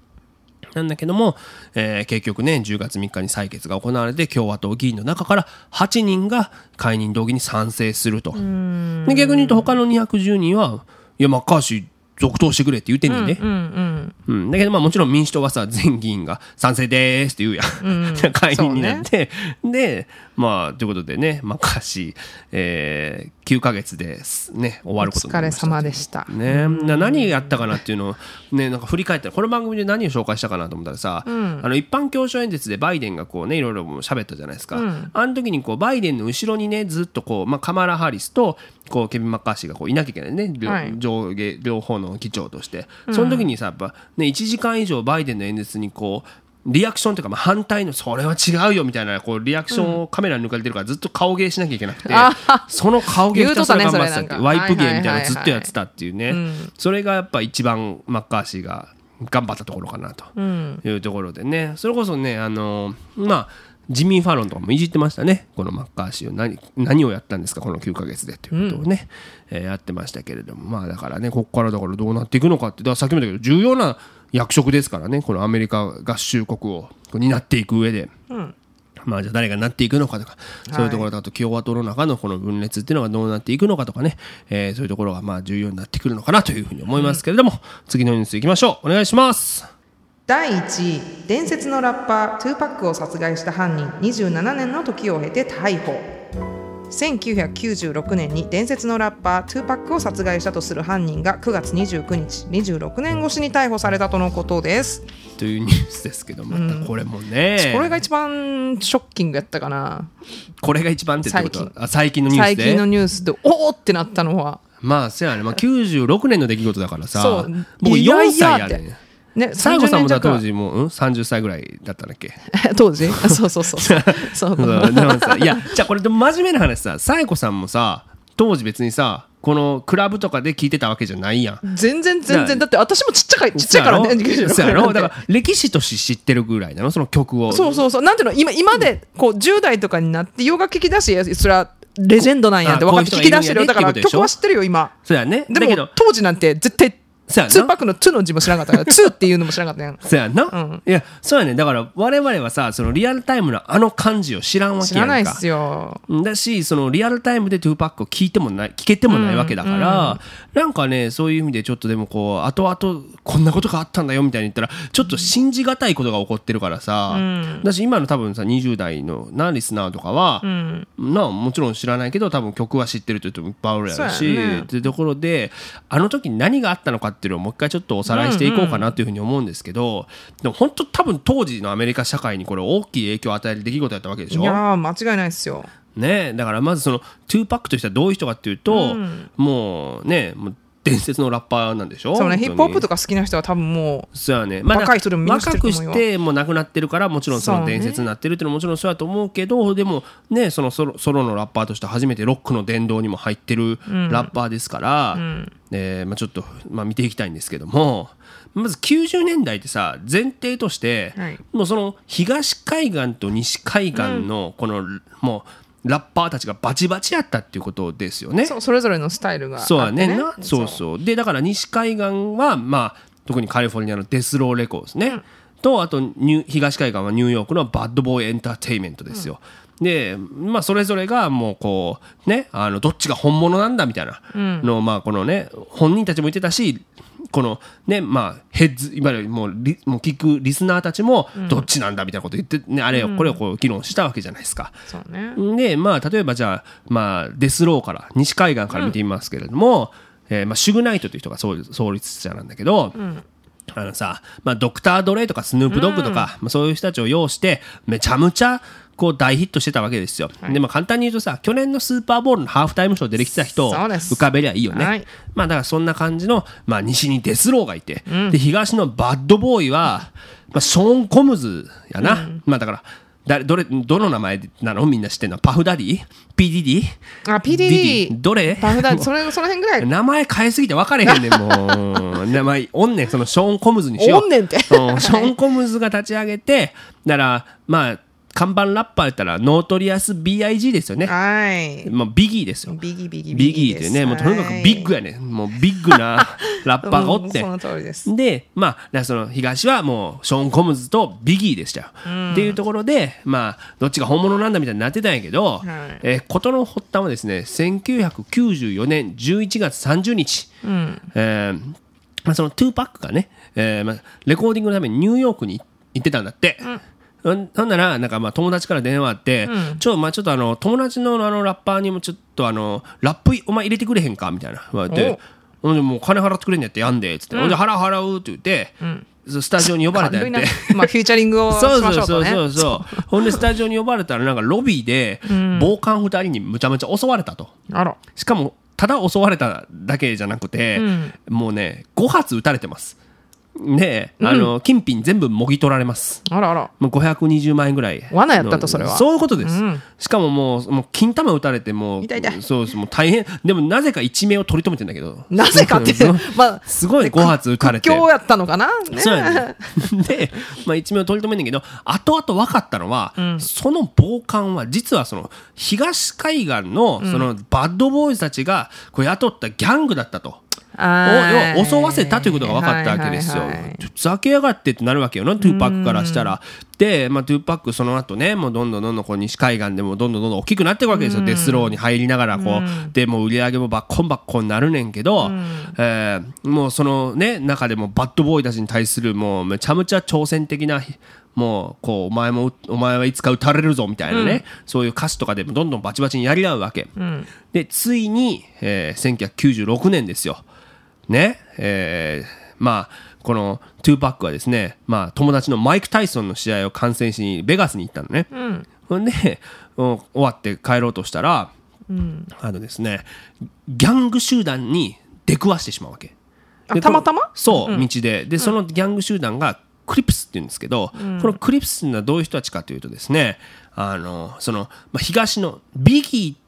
なんだけども、えー結局ね10月3日に採決が行われて共和党議員の中から8人が解任動議に賛成すると。で逆に言うと他の210人はいやマッカーシー続投してくれって言ってんねんね、うんうんうん、だけどまあもちろん民主党はさ全議員が賛成でーすって言う やん、解任になって、でまあということでねマッカーシー、えー9ヶ月ですね終わることになりました。お疲れ様でした。ね、な何やったかなっていうのを、ね、なんか振り返ったらこの番組で何を紹介したかなと思ったらさ、あの一般教書演説でバイデンがこうねいろいろ喋ったじゃないですか、あの時にこうバイデンの後ろにねずっとこう、まあ、カマラ・ハリスとこうケビン・マッカーシーがこういなきゃいけないね、両はい。上下両方の議長として。その時にさやっぱ、ね、1時間以上バイデンの演説にこうリアクションというか、まあ、反対のそれは違うよみたいなこうリアクションをカメラに抜かれてるからずっと顔芸しなきゃいけなくて、あその顔芸ひたすら頑張ってたってねワイプ芸みたいなのずっとやってたっていうね、それがやっぱ一番マッカーシーが頑張ったところかなというところでね。それこそねあのまあジミー・ファロンとかもいじってましたね。このマッカーシーを。何何をやったんですか？この9ヶ月でということをね、えーやってましたけれども。まあだからねここからだからどうなっていくのかって。だからさっきも言ったけど重要な役職ですからね。このアメリカ合衆国を。担っていく上で。まあじゃあ誰がなっていくのかとか、そういうところだと共和党の中のこの分裂っていうのがどうなっていくのかとかね、えーそういうところがまあ重要になってくるのかなというふうに思いますけれども、次のニュースいきましょう。お願いします。第1位伝説のラッパートゥーパックを殺害した犯人27年の時を経て逮捕。1996年に伝説のラッパートゥーパックを殺害したとする犯人が9月29日26年越しに逮捕されたとのことです。というニュースですけど、またこれもね、これが一番ショッキングやったかな。これが一番ってこと最近。あ最近のニュースで？最近のニュースでおおってなったのは。まあせやね、まあ、96年の出来事だからさそう。僕いや4いやって。歳やねね西郷さんもだ30年弱。当時もう、うん、30歳ぐらいだったんだっけ？当時？あそうそうそう。そう。そうそういやじゃあこれでも真面目な話さ紗栄子さんもさ当時別にさこのクラブとかで聞いてたわけじゃないやん。全然全然。だって私もちっちゃいちっちゃいからね。そう やろ？だ96から歴史として知ってるぐらいなの？その曲を。そうそうそう。なんていうの？今今でこう10代とかになって洋楽聴き出しそれはレジェンドなんやってあ分かって聞き出してるよ。だから曲は知ってるよ今。そうやね。でも当時なんて絶対そうやな。2パックの2の字も知らなかったから 2っていうのも知らなかったやん。そうやんな、ん。いやそうやね。だから我々はさそのリアルタイムのあの感じを知らんわけやんか。知らないっすよ。だしそのリアルタイムで2パックを聞いてもない聞けてもないわけだから、なんかねそういう意味でちょっとでもこう後々こんなことがあったんだよみたいに言ったらちょっと信じがたいことが起こってるからさ、だし今の多分さ20代のなリスナーとかは、なあもちろん知らないけど多分曲は知ってるって人もいっぱいおるやろし、ね。っていうところであの時に何があったのかっていうのをもう一回ちょっとおさらいしていこうかなというふうに思うんですけど、でも本当多分当時のアメリカ社会にこれ大きい影響を与える出来事やったわけでしょ？いやー間違いないっすよ。ねだからまずその2パックとしてはどういう人かっていうと、もうねもう伝説のラッパーなんでしょ？そうねヒップホップとかか好きな人は多分もそうやね、若い人でもみんな知って若くしてもう亡くなってるからもちろんその伝説になってるっていうのはもちろんそうやと思うけどでもねそのソロソロのラッパーとして初めてロックの殿堂にも入ってるラッパーですから、えーまあ、ちょっと、まあ、見ていきたいんですけどもまず90年代ってさ前提として、はい。もうその東海岸と西海岸のこの、もうラッパーたちがバチバチやったっていうことですよね。うそうそれぞれのスタイルがあって、そうやね。んな、そう。うそう。でだから西海岸はまあ特にカリフォルニアのデスローレコーですね、とあとニュ東海岸はニューヨークのバッドボーイエンターテインメントですよ、でまあそれぞれがもうこうねあのどっちが本物なんだみたいなのを、まあこのね本人たちも言ってたしこのねまあヘッズいわゆるもうリもう聞くリスナーたちもどっちなんだみたいなこと言って、ね、あれよこれをこう議論したわけじゃないですか。そうね。でまあ例えばじゃあ、まあ、デスローから西海岸から見てみますけれども、えーまあ、シュグナイトという人が創立創立者なんだけど、あのさ、まあ、ドクター・ドレイとかスヌープ・ドッグとか、まあ、そういう人たちを擁してめちゃめちゃこう大ヒットしてたわけですよ、でまあ簡単に言うとさ去年のスーパーボールのハーフタイムショー出てきてた人を浮かべりゃいいよね、はい。まあだからそんな感じの、まあ、西にデスローがいて、で東のバッドボーイは、まあ、ショーン・コムズやな、まあだから誰どれどの名前なの？みんな知ってんの？パフダディ ?PDD? あ PDD ディディ。どれ？パフダそれその辺ぐらい。名前変えすぎて分かれへんねんもう。名前おんねんそのショーン・コムズにしよう。おんねんて。うんショーン・コムズが立ち上げてだからまあ看板ラッパーやったらノートリアス BIG ですよね。はい。まあビギーですよ。ビギビギビギーっていうねもうとにかくビッグやねもうビッグな ラッパーがおって。うんその通りです。でまあその東はもうショーン・コムズとビギーでしたよ、っていうところでまあどっちが本物なんだみたいになってたんやけど、はい。えー事の発端はですね1994年11月30日、えーまあ、その2パックがね、えーまあ、レコーディングのためにニューヨークに行ってたんだって。ほんならなんかまあ友達から電話あって、ちょまあちょっとあの友達のあのラッパーにもちょっとあのラップお前入れてくれへんか？みたいな。言われてほんでもう金払ってくれんねやってやんでっつって、ほん。で払う払うって言って、スタジオに呼ばれたんやって。まあフューチャリングをしそうましそうそうょうそうそう。ほんでスタジオに呼ばれたらなんかロビーで暴漢2人にむちゃむちゃ襲われたと。あら。しかもただ襲われただけじゃなくて、もうね5発撃たれてますで、あの金品全部もぎ取られます。あらあら。もう520万円ぐらい罠やったとそれは。そういうことです、しかももうもう金玉打たれてもう痛い痛い。そうですもう大変。でもなぜか一命を取り留めてんだけど。なぜかって。そうまあすごい5発撃たれて。苦境やったのかな？ねそうやね。で、まあ、一命を取り留めんねんけど、後々分かったのは、その暴漢は、実はその、東海岸の、その、バッドボーイズたちが、こう雇ったギャングだったと。襲わせたということが分かったわけですよ。はいはいはいふざけやがってってなるわけよな、トゥーパックからしたら。で、まあ、トゥーパックその後ね、もうどんどんどんどんこう西海岸でもどんどんどんどん大きくなっていくわけですよ。デスローに入りながら、こう、で、もう売り上げもバッコンバッコンになるねんけど、えーもうそのね、中でもバッドボーイたちに対するもうめちゃめちゃ挑戦的な、もう、こう、お前も、お前はいつか撃たれるぞみたいなね、そういう歌詞とかでもどんどんバチバチにやり合うわけ。で、ついに、えー1996年ですよ。ね、えーまあ、このトゥーパックはですね、まあ、友達のマイク・タイソンの試合を観戦しにベガスに行ったのね。ほん。で、うん終わって帰ろうとしたら、あのですね、ギャング集団に出くわしてしまうわけ。たまたま？そう、道で。で、そのギャング集団がクリプスって言うんですけど、このクリプスっていうのはどういう人たちかというとですね、あの、その、まあ、東のビギー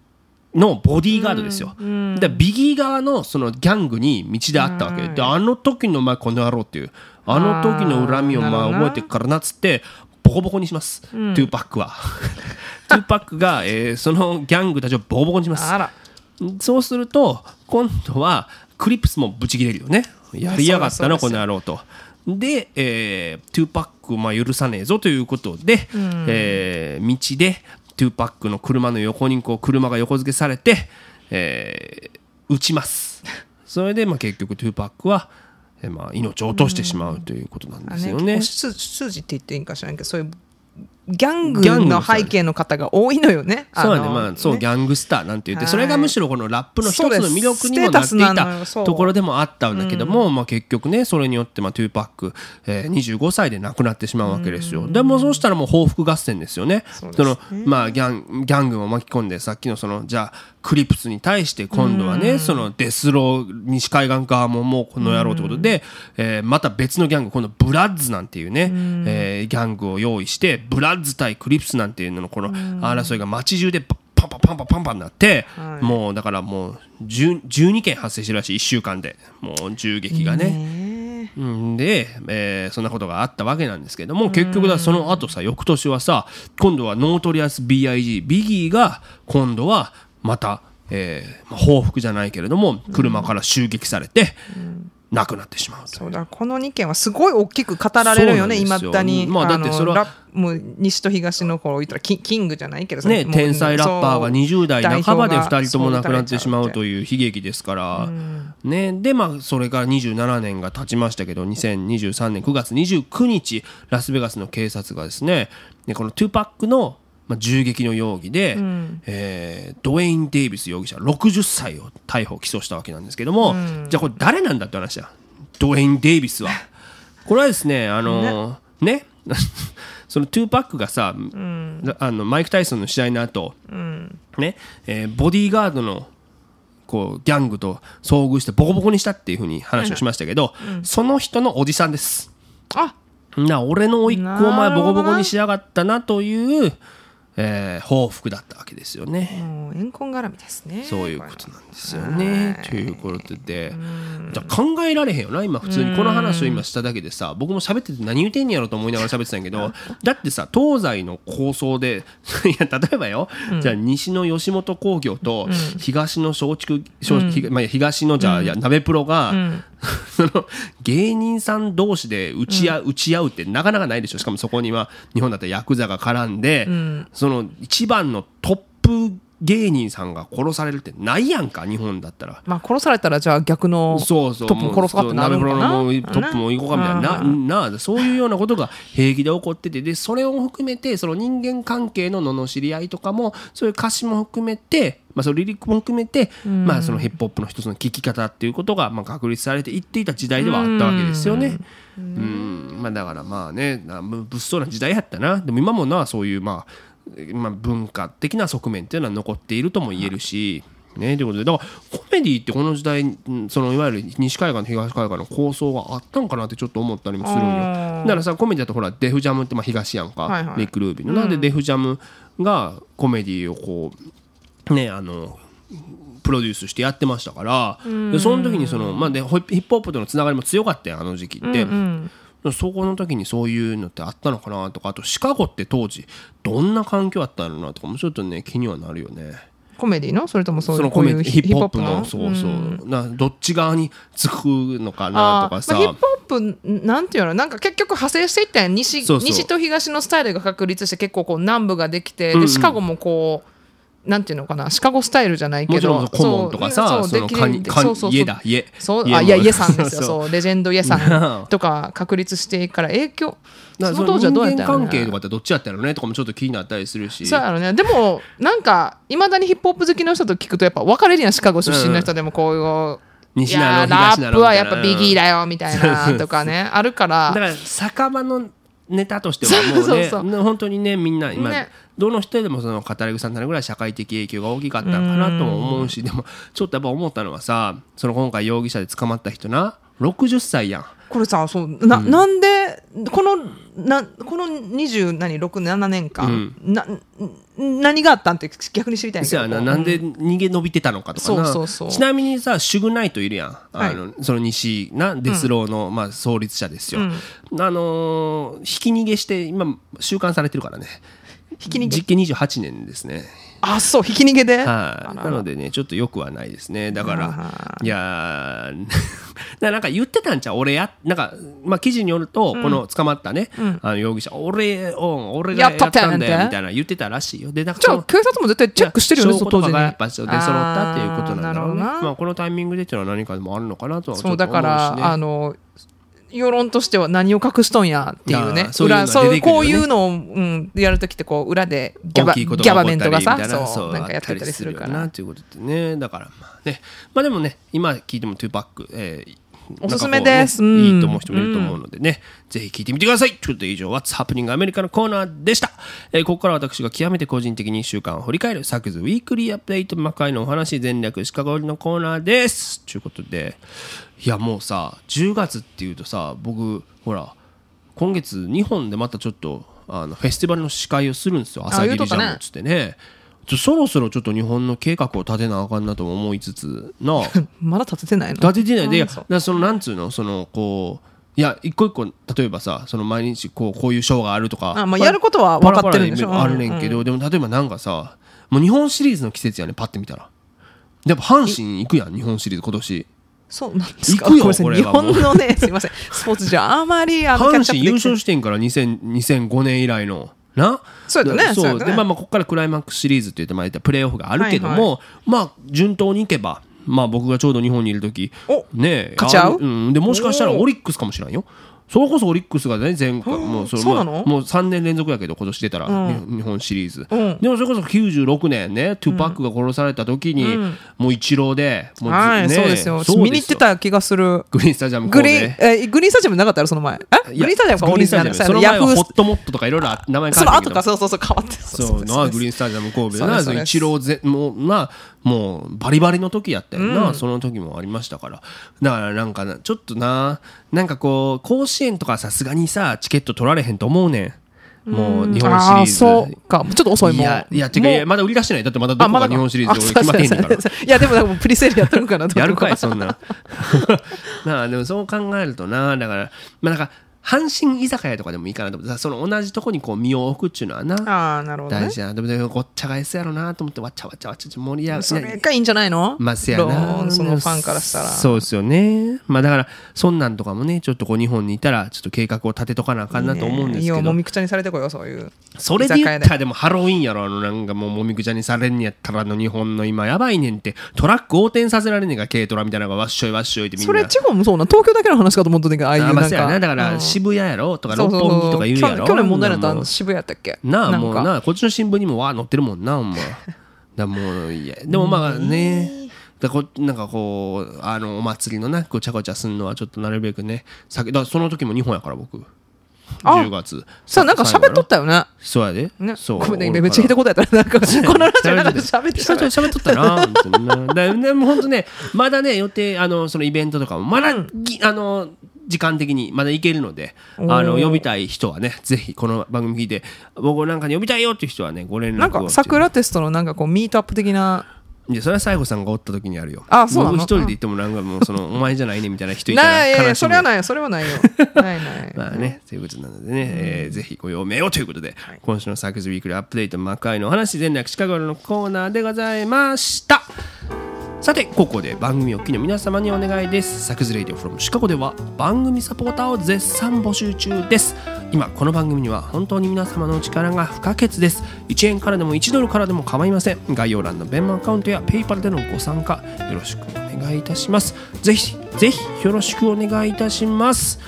のボディーガードですよ。でビギー側のそのギャングに道で会ったわけ。で、あの時のお前この野郎っていう、あの時の恨みをまあ覚えてっからなっつって、ボコボコにします。トゥーパックは。トゥーパックが、えーそのギャングたちをボコボコにします。そうすると今度はクリプスもブチ切れるよねやりやがったなこの野郎とで、えー、トゥーパックをまあ許さねえぞということで、えー道でトゥーパックの車の横にこう車が横付けされて、えー撃ちます。それでまあ結局トゥーパックは、えーまあ、命を落としてしまうということなんですよね。ね、お数数字って言っていいんか知らんけどそういうギャングのの背景の方が多いのよね。そうだねのまあそう、ね。ギャングスターなんて言って、はいそれがむしろこのラップの一つの魅力にもなっていたところでもあったんだけども、まあ、結局ねそれによってまあトゥーパック、えー、25歳で亡くなってしまうわけですよ、でもそうしたらもう報復合戦ですよね。そね。のまあ、ギャンギャングも巻き込んでさっきのそのじゃあクリプスに対して今度はね、そのデスロー西海岸側ももうこの野郎ということで、えーまた別のギャング今度ブラッズなんていうね、えーギャングを用意してブラッズ対クリプスなんていうののこの争いが街中でパンパンパンパンパンパンになって、はいもうだからもう10 12件発生してるらしい1週間でもう銃撃がね。で、えーそんなことがあったわけなんですけども結局だその後さ翌年はさ今度はノートリアス BIG ビギーが今度はまた、えーまあ報復じゃないけれども車から襲撃されて亡くなってしまうとそうだこの2件はすごい大きく語られるよねいそうなんですよ。まだに、まあだってのそれはもう西と東の頃言ったらキキングじゃないけどね、天才ラッパーが20代半ばで2人とも亡くなってしまうという悲劇ですから、ね、でまあそれから27年が経ちましたけど2023年9月29日ラスベガスの警察がですねでこのトゥーパックのまあ銃撃の容疑で、えードウェイン・デイビス容疑者60歳を逮捕・起訴したわけなんですけども、じゃあこれ誰なんだって話だ。ドウェイン・デイビスは。これはですねあのーね。そのトゥーパックがさ、あのマイク・タイソンの試合の後、ね。えーボディーガードのこうギャングと遭遇してボコボコにしたっていうふうに話をしましたけど、その人のおじさんです。あ。な俺の甥っ子お前ボコボコにしやがったなという、えー報復だったわけですよね。もう怨恨絡みですねそういうことなんですよね。はいということで、じゃあ考えられへんよ。な、今、普通にこの話を今しただけでさ、僕も喋ってて何言うてんねやろと思いながら喋ってたんやけど、だってさ、東西の構想で、いや、例えばよ、じゃあ西の吉本興業と東の松竹、松ひまあ、東のじゃあ、いや鍋プロが、その芸人さん同士で打ち合う、打ち合うってなかなかないでしょ。しかもそこには日本だったらヤクザが絡んで、その一番のトップ芸人さんが殺されるってないやんか、日本だったら。まあ殺されたらじゃあ逆のトップも殺すかってなるのかな？トップも行こうかみたいな。うんなな。そういうようなことが平気で起こってて。でそれを含めてその人間関係の罵り合いとかもそういう歌詞も含めて、まあ、そのリリックも含めて、まあ、そのヒップホップの一つの聴き方っていうことが、まあ、確立されていっていた時代ではあったわけですよね。うん。まあ、だからまあねな物騒な時代やったな。でも今もなそういうまあまあ、文化的な側面っていうのは残っているとも言えるし、ね、ということでだからコメディってこの時代うんそのいわゆる西海岸と東海岸の構想があったんかなってちょっと思ったりもするんよ。だからさコメディだとほらデフジャムってまあ東やんか、はいはいニック・ルービーの、なんでデフジャムがコメディをこうねあのプロデュースしてやってましたから、でその時にその、まあ、でヒップホップとのつながりも強かったよあの時期って。そこの時にそういうのってあったのかなとかあとシカゴって当時どんな環境あったのかなとかもちょっとね気にはなるよね。コメディの？それともそういそうコメディヒップホップの？そうそう、ん。などっち側につくのかなとかさ、まあ、ヒップホップなんていうの？なんか結局派生していったやん。西西と東のスタイルが確立して結構こう南部ができて、うんうん。でシカゴもこうなんていうのかなシカゴスタイルじゃないけもちろどんとかさそうそうそうそう。家だ家。そうあいや家さんですよ。そうそう。レジェンド家さんとか確立してから影響その当時はどうやったんやろね。関係とかってどっちやったのねとかもちょっと気になったりするし。そうやろね。でもなんかいまだにヒップホップ好きの人と聞くとやっぱ分かれるやんシカゴ出身の人でもこういう、い西なのやーラ東なのップはやっぱビギーだだよみたいなとかね あるから。だから酒場のネタとしてはもうねそうそうそう。ね本当にねみんな今、ね。どの人でもその語り草になるぐらい社会的影響が大きかったのかなとも思うしでもちょっとやっぱ思ったのはさその今回容疑者で捕まった人な60歳やんこれさそうな,、なんでこのなこの267年間、な何があったんって逆に知りたいんやそけど。やな。なんで逃げ延びてたのかとかな。そうそうそう。ちなみにさシュグナイトいるやん。はい。あの、その西なデスローの、まあ、創立者ですよ、あのー引き逃げして今収監されてるからね。ひき逃げ？実刑28年ですねあそうひき逃げで、はい、あらなのでねちょっとよくはないですね。だかあらいやー ななんか言ってたんちゃう？俺やなんか、まあ、記事によると、この捕まったね、あの容疑者俺お俺がやったんだよみたいな言ってたらしいよ。でなんかじゃあ警察も絶対チェックしてるよね証拠当時にとかがやっぱ出揃ったっていうことなんだろうね。あーなるほどな。まあ、このタイミングでっていうのは何かでもあるのかなとはちょっとそうだから、思うしねあの世論としては何を隠しとんやっていうね。そう裏そうこういうのを、うん、やるときってこう裏でギャバギャバメントがさそうなんかやってたりするから。ということでね。だからまあね。まあでもね今聞いても2パック、えーおすすめです。うねうん。いいと思う人もいると思うのでね、ぜひ聞いてみてください。ということで以上 What's Happening アメリカのコーナーでした、えーここから私が極めて個人的に1週間を振り返るサクズウィークリーアップデート魔界のお話全略シカゴりのコーナーです。ということでいやもうさ10月っていうとさ僕ほら今月日本でまたちょっとあのフェスティバルの司会をするんですよ。朝霧ジャムっつってね。ちょそろそろちょっと日本の計画を立てなあかんなとも思いつつな。まだ立ててないの？立ててない。でそのなんつうのそのこういや一個一個例えばさその毎日こうこういうショーがあるとかあまあやることは分かってるんでしょ。あるねんけど、でも例えばなんかさもう日本シリーズの季節やねパッて見たら。やっぱ阪神行くやん日本シリーズ今年そうなんですか？行くよ日本のね すいません。スポーツじゃあまりあの阪神優勝してんから2000 2005年以来のな？そうやったねだそうでまあまあここからクライマックスシリーズって言ってまあプレーオフがあるけども、はいまあ順当にいけばまあ僕がちょうど日本にいる時おねえ勝ち合う？あうんでもしかしたらオリックスかもしれんよそれこそオリックスがね前回もうそれそうなの？まあもう3年連続やけど今年出たら、日本シリーズ、うん。でもそれこそ96年ねトゥパックが殺された時に、うん。もうイチローでもうずはそうですよ。見に行ってた気がする。グリーンスタジアムグリーンえグリーンスタジアムなかったらその前。えグリーンスタジアムかグリーンスタジアム。その前はホットモットとかいろいろ名前変そのわってんけど。後かそうそうそう変わってそうなグリーンスタジアム神戸な。イチローぜもうなもうバリバリの時やったよな、その時もありましたから。だからなんかなちょっとななんかこう甲子園とかさすがにさチケット取られへんと思うねん。もう日本シリあーーズそうか。ちょっと遅いもん。いやいやてかまだ売り出してない。だってまだどこが日本シリーズで決まってへんねんから。いやでもなんかもうプリセールやってるんかなとやるかい思そんな。ん なあでもそう考えるとな。だからまあなんか阪神居酒屋とかでもいいかなと思って。その同じとこにこう身を置くっていうのはなああなるほどね。大事やな。でもごっちゃがえすやろなと思ってわっちゃわっちゃわっちゃ盛り上がそれがいいんじゃないの？まあせやな。そのファンからしたら。そうですよね。まあだからそんなんとかもねちょっとこう日本にいたらちょっと計画を立てとかなあかんなと思うんですけど。いいよもみくちゃにされてこよそういう。それで言ったらで。もハロウィンやろあのなんかもうもみくちゃにされんやったらあの日本の今やばいねんって。トラック横転させられんねんか軽トラみたいなのがわっしょいわっしょいってみんな。それ地方もそうな東京だけの話かと思ったんだけどああいうなんあまあやな。かだからうん渋谷やろ？とか六本木とか言うやろ？去去年問題になったあの渋谷やったっけ？なあもうなこっちの新聞にもわー載ってるもんなほんま。だもういやでもまあね。だこなんかこうあのお祭りのなごちゃごちゃすんのはちょっとなるべくね。さだその時も日本やから僕。あ。10月。さあなんか喋っとったよね。そうやで。ね。そう。ごめんねめっちゃひどいことやったらなんか このラジオの中で喋ってた。喋っとったな本当になでも本当ねまだね予定あのそのイベントとかもまだ、ぎあの時間的にまだ行けるのであの呼びたい人はねぜひこの番組聞いて僕なんかに呼びたいよっていう人はねご連絡をなんか桜テストのなんかこうミートアップ的ないやそれは西郷さんがおった時にあるよ。あそうなの？僕一人で行ってもなんかもうそのお前じゃないねみたいな人いたないいやいら悲しむやそれはないそれはないよ。ないない。まあね、ということなのでね、えーぜひご用命をということで、今週のサークスウィークリーアップデート魔界のお話前略シカゴのコーナーでございましたさてここで番組お聞きの皆様にお願いです。サクズレイディオ from シカゴでは番組サポーターを絶賛募集中です。今この番組には本当に皆様のお力が不可欠です。1円からでも1ドルからでも構いません。概要欄のベンマアカウントやペイパルでのご参加よろしくお願いいたします。ぜひぜひよろしくお願いいたします。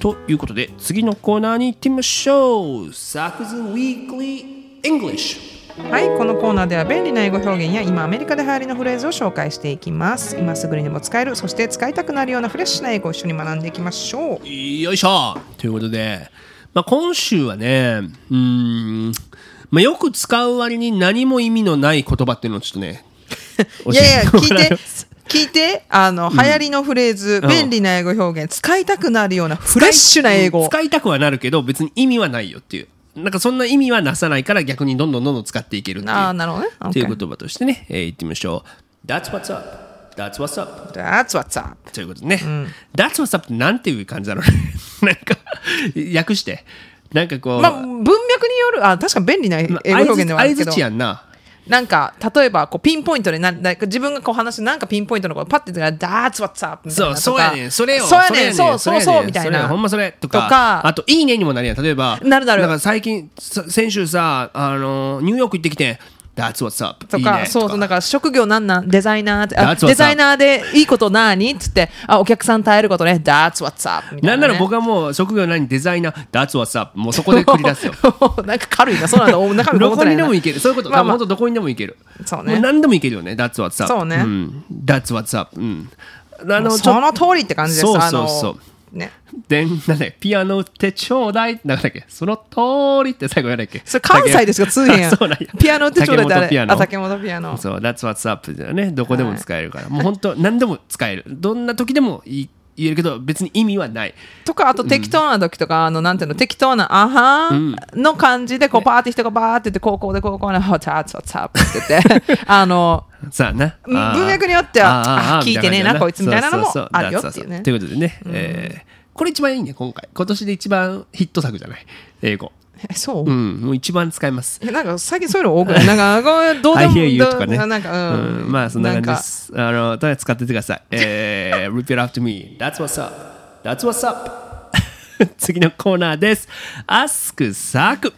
ということで次のコーナーに行ってみましょう。サクズウィークリー English はいこのコーナーでは便利な英語表現や今アメリカで流行りのフレーズを紹介していきます。今すぐにでも使えるそして使いたくなるようなフレッシュな英語を一緒に学んでいきましょう。よいしょ。ということで、まあ、今週はねうーん、まあ、よく使う割に何も意味のない言葉っていうのをちょっとねいやいや教えてもらい聞いて 聞いてあの、流行りのフレーズ、ん。便利な英語表現使いたくなるようなフレッシュな英語。使いたくはなるけど別に意味はないよっていうなんかそんな意味はなさないから逆にどんどんどんどん使っていけるっていうああなるほどね。っていう言葉としてね、えー言ってみましょう。That's what's up. That's what's up. That's what's up. ということでね、That's what's up ってなんていう感じだろうね。なんか訳して。なんかこう、まあ文脈によるあ確かに便利な英語表現ではあるけど。相づちやんななんか例えばこうピンポイントでななんか自分がこう話してなんかピンポイントのことパッて言ったら「That's what's up」みたいそう、そうやねん。それよ。そうやねんれそうそうそうみたいなほんまそれとか。とかあと、いいねにもなるやん。例えば。なるなるだから最近、さ先週さ、あの、ニューヨーク行ってきて、That's what's up. とかいいね。そうそうだから職業なんなん？デザイナーってあデザイナーでいいこと何？っつってあお客さん耐えることね。That's what's up ね、ないんなら僕はもう職業何デザイナー That's what's up もうそこで繰り出すよ。なんか軽いなそうなんだ。お中身どこにでもいける。そういうこと、まあまあ。どこにでもいける。そうね。何でもいけるよね。That's what's up そうね。ん、That's what's up うん。あのその通りって感じですそうそうそうね。で なんだっけピアノ売ってちょうだい。なんだっけその通りって最後やらなきゃそれ関西ですか？通変やそうなんや。ピアノってちょうだいってあれ。竹本ピアノ。あ竹本ピアノ。そう、That's What's Up だよね。どこでも使えるから。もう本当、何でも使える。どんな時でもいい言えるけど、別に意味はない。とかあと適当な時とか、あのなんていうの適当な「あはん」の感じでこうパーって人がバーって言って高校で高校の「What's up what's up」って言ってあのさあな。文脈によってはあ聞いてねえなこいつみたいなのもあるよっていうねということでね。えーこれ一番いいね、今回。今年で一番ヒット作じゃない？英語。え そう、うん、もう一番使います。えなんか最近そういうの多くない？なんか どうで I も hear you どうとかね。なんかうん、まあそんな感じでなんかす。あの、とりあえず使ってってください。えー、repeat after me. That's what's up. That's what's up. 次のコーナーです。Ask サク。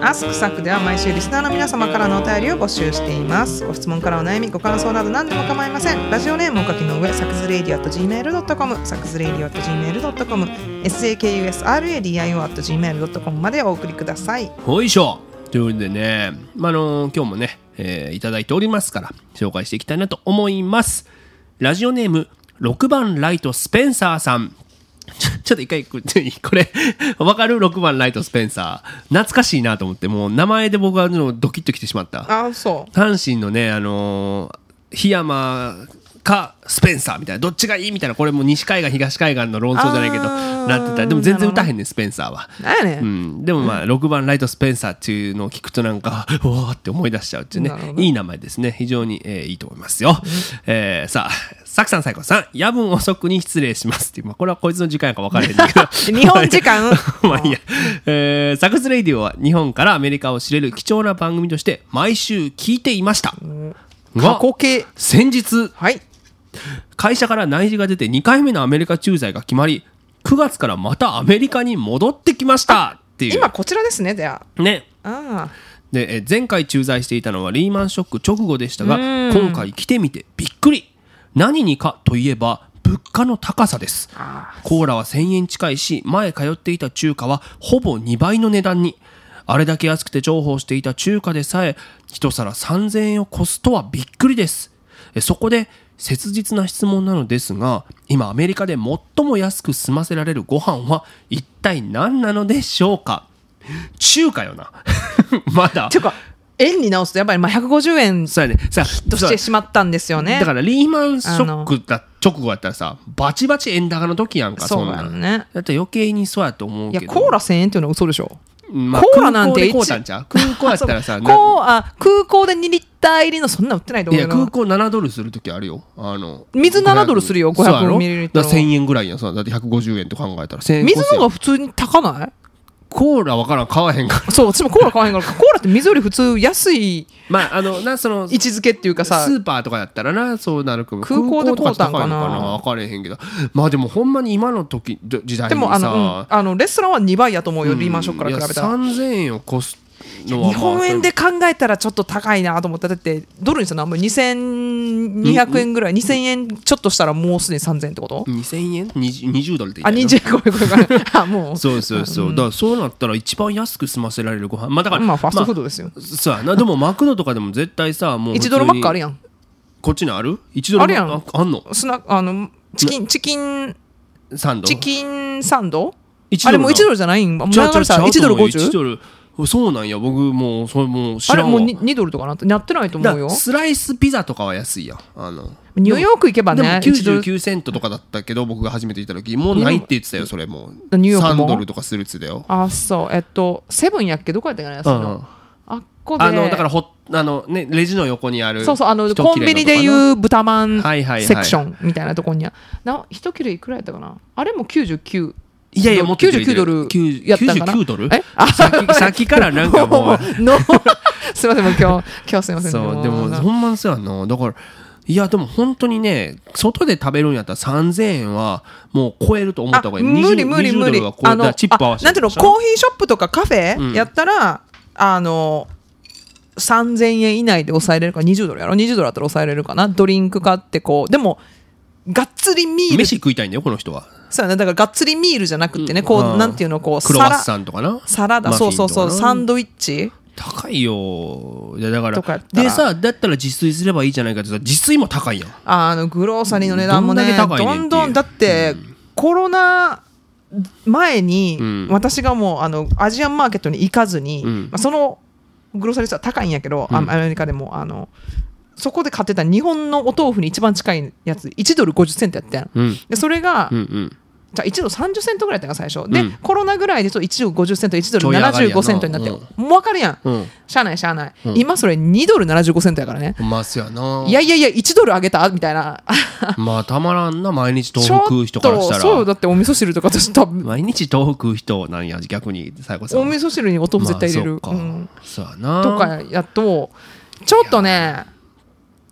アスクサクでは毎週リスナーの皆様からのお便りを募集しています。ご質問からお悩み、ご感想など何でも構いません。ラジオネームをお書きの上、サクズレイディオ .gmail.com、サクズレイディオ .gmail.com、sakusradio.gmail.com までお送りください。ほいしょということでね、まあ、あの今日もね、えーいただいておりますから紹介していきたいなと思いますラジオネーム6番ライトスペンサーさんちょちょっと一回これこれ わかる？6番ライトスペンサー。懐かしいなと思って。もう名前で僕はのドキッときてしまった。あ、そ阪神のねあのー檜山かスペンサーみたいな。どっちがいい？みたいな。これもう西海岸東海岸の論争じゃないけどなってた。でも全然歌えへんねんスペンサーは。ね。うん。ん、でもまあ6番ライトスペンサーっていうのを聞くとなんか うわーって思い出しちゃうっていうね。いい名前ですね。非常に、えーいいと思いますよ、えーさあサクさん最後さん夜分遅くに失礼しますっていう、まあ、これはこいつの時間やか分からへんだけど。日本時間？まあいいや、えーサクスレイディオは日本からアメリカを知れる貴重な番組として毎週聞いていました。過が去形。先日はい。会社から内示が出て2回目のアメリカ駐在が決まり9月からまたアメリカに戻ってきましたっていう。今こちらですね、では。ね。あ。でえー前回駐在していたのはリーマンショック直後でしたがうん。今回来てみてびっくり何にかといえば物価の高さです。あコーラは1000円近いし前通っていた中華はほぼ2倍の値段に。あれだけ安くて重宝していた中華でさえ一皿3000円を超すとはびっくりです。えそこで切実な質問なのですが今アメリカで最も安く済ませられるご飯は一体何なのでしょうか？中華よな。まだ。あ。ていうか、円に直すとやっぱりまあ150円そうやねさとしてしまったんですよね。だからリーマンショックだ直後やったらさバチバチ円高の時やんかそうんなんやね。だって余計にそうやと思ういや、けど。コーラ1000円っていうのは嘘でしょ。まあ、コーラなんて空港空港やったらさ なこうあ空港で2リッター入りのそんな売ってないとい思うけどや空港7ドルする時あるよ。あの水7ドルするよ500そうやろ？ミリリットル。だから1000円ぐらいやん。そうだって150円と考えたら。1000円水のが普通に高ない？コーラわからん買わへんから。そう私もコーラ買わへんからコーラって水より普通安いまああのなその位置づけっていうかさスーパーとかやったらなそうなるかも空港で買うたんかな。分かれへんけど。まあでもほんまに今の時時代にさでもあの,、うん、あのレストランは2倍やと思うよ、リーマンショックから比べたらいや3000円を越す日本円で考えたらちょっと高いなと思っただってドルにしたらもう2200円ぐらい2000円ちょっとしたらもうすでに3000円ってこと？2000円？20, 20ドルってあ言ったよ20ごめんごめんごめん。あもう。そうそうそう、だからそうなったら一番安く済ませられるご飯。まあだからまあファストフードですよ、まあな。でもマクドとかでも絶対さもう1ドルマックあるやん。こっちにある ?1 ドルあるやん。あの？スナあのチキンチキンサンド？チキンサンド？1あれもう1ドルルじゃないん？前ちゃうちゃうからさ1ドルちゃうと思う1 50? ドルそうなんや。僕もうそれもう知らんわ。あれもう 2, 2ドルとかなってなってないと思うよ。だからスライスピザとかは安いやん。あのニューヨーク行けばでもね1ドル99セントとかだったけど僕が初めて行った時もうないって言ってたよそれも。うニューヨークも？3ドルとかするっつってたよ。あそう。えっとセブンやっけ？どこやったかな安いうんうん。のあっこで。あのだからほあのねレジの横にあるそうそうあの一コンビニでいう豚まんはいはいはい。セクションみたいなところに。はな一切れいくらやったかな？あれも99いやいやもっと99ドル。やったんかな？99ドル？え？あさっき さっきからなんかもう。の すいませんもう今日今日すいません。そうでもなほんまにそうやんな。だからいやでも本当にね外で食べるんやったら3000円はもう超えると思った方がいい。あ無理無理20無理20ドルは超えあのチップ合わせあなんていうのコーヒーショップとかカフェ、うん。やったらあの3000円以内で抑えれるか20ドルやろ？20ドルだったら抑えれるかな？ドリンク買ってこう。でもがっつりミール。飯食いたいんだよこの人は。そうやねだからがっつりミールじゃなくてねこう、うん。なんていうのこうクロワッササンとかな。ラサラダそうそうそうサンドイッチ？高いよ。いやだからでさだったら自炊すればいいじゃないかってさ自炊も高いやんあのグローサリーの値段もねどんどんだって、コロナ前に、うん。私がもうあのアジアンマーケットに行かずに、うん。まあ、そのグローサリーは高いんやけど、アメリカでもあのそこで買ってた日本のお豆腐に一番近いやつ1ドル50セントやったやん。うん。でそれが、うんうん。じゃあ1ドル30セントぐらいやったか最初。で、うん。コロナぐらいでと1ドル50セント1ドルちょい上がりやな。75セントになって、うん。もう分かるやん。うん。しゃあないしゃあない、うん。今それ2ドル75セントやからね、まあすやな。いやいやいや1ドル上げた？みたいな。まあたまらんな毎日豆腐食う人からしたっとそうらだってお味噌汁とか私多分。毎日豆腐食う人なんや逆に最後さん。お味噌汁にお豆腐絶対入れる、まあうんそうかそうやな。とかやとちょっとね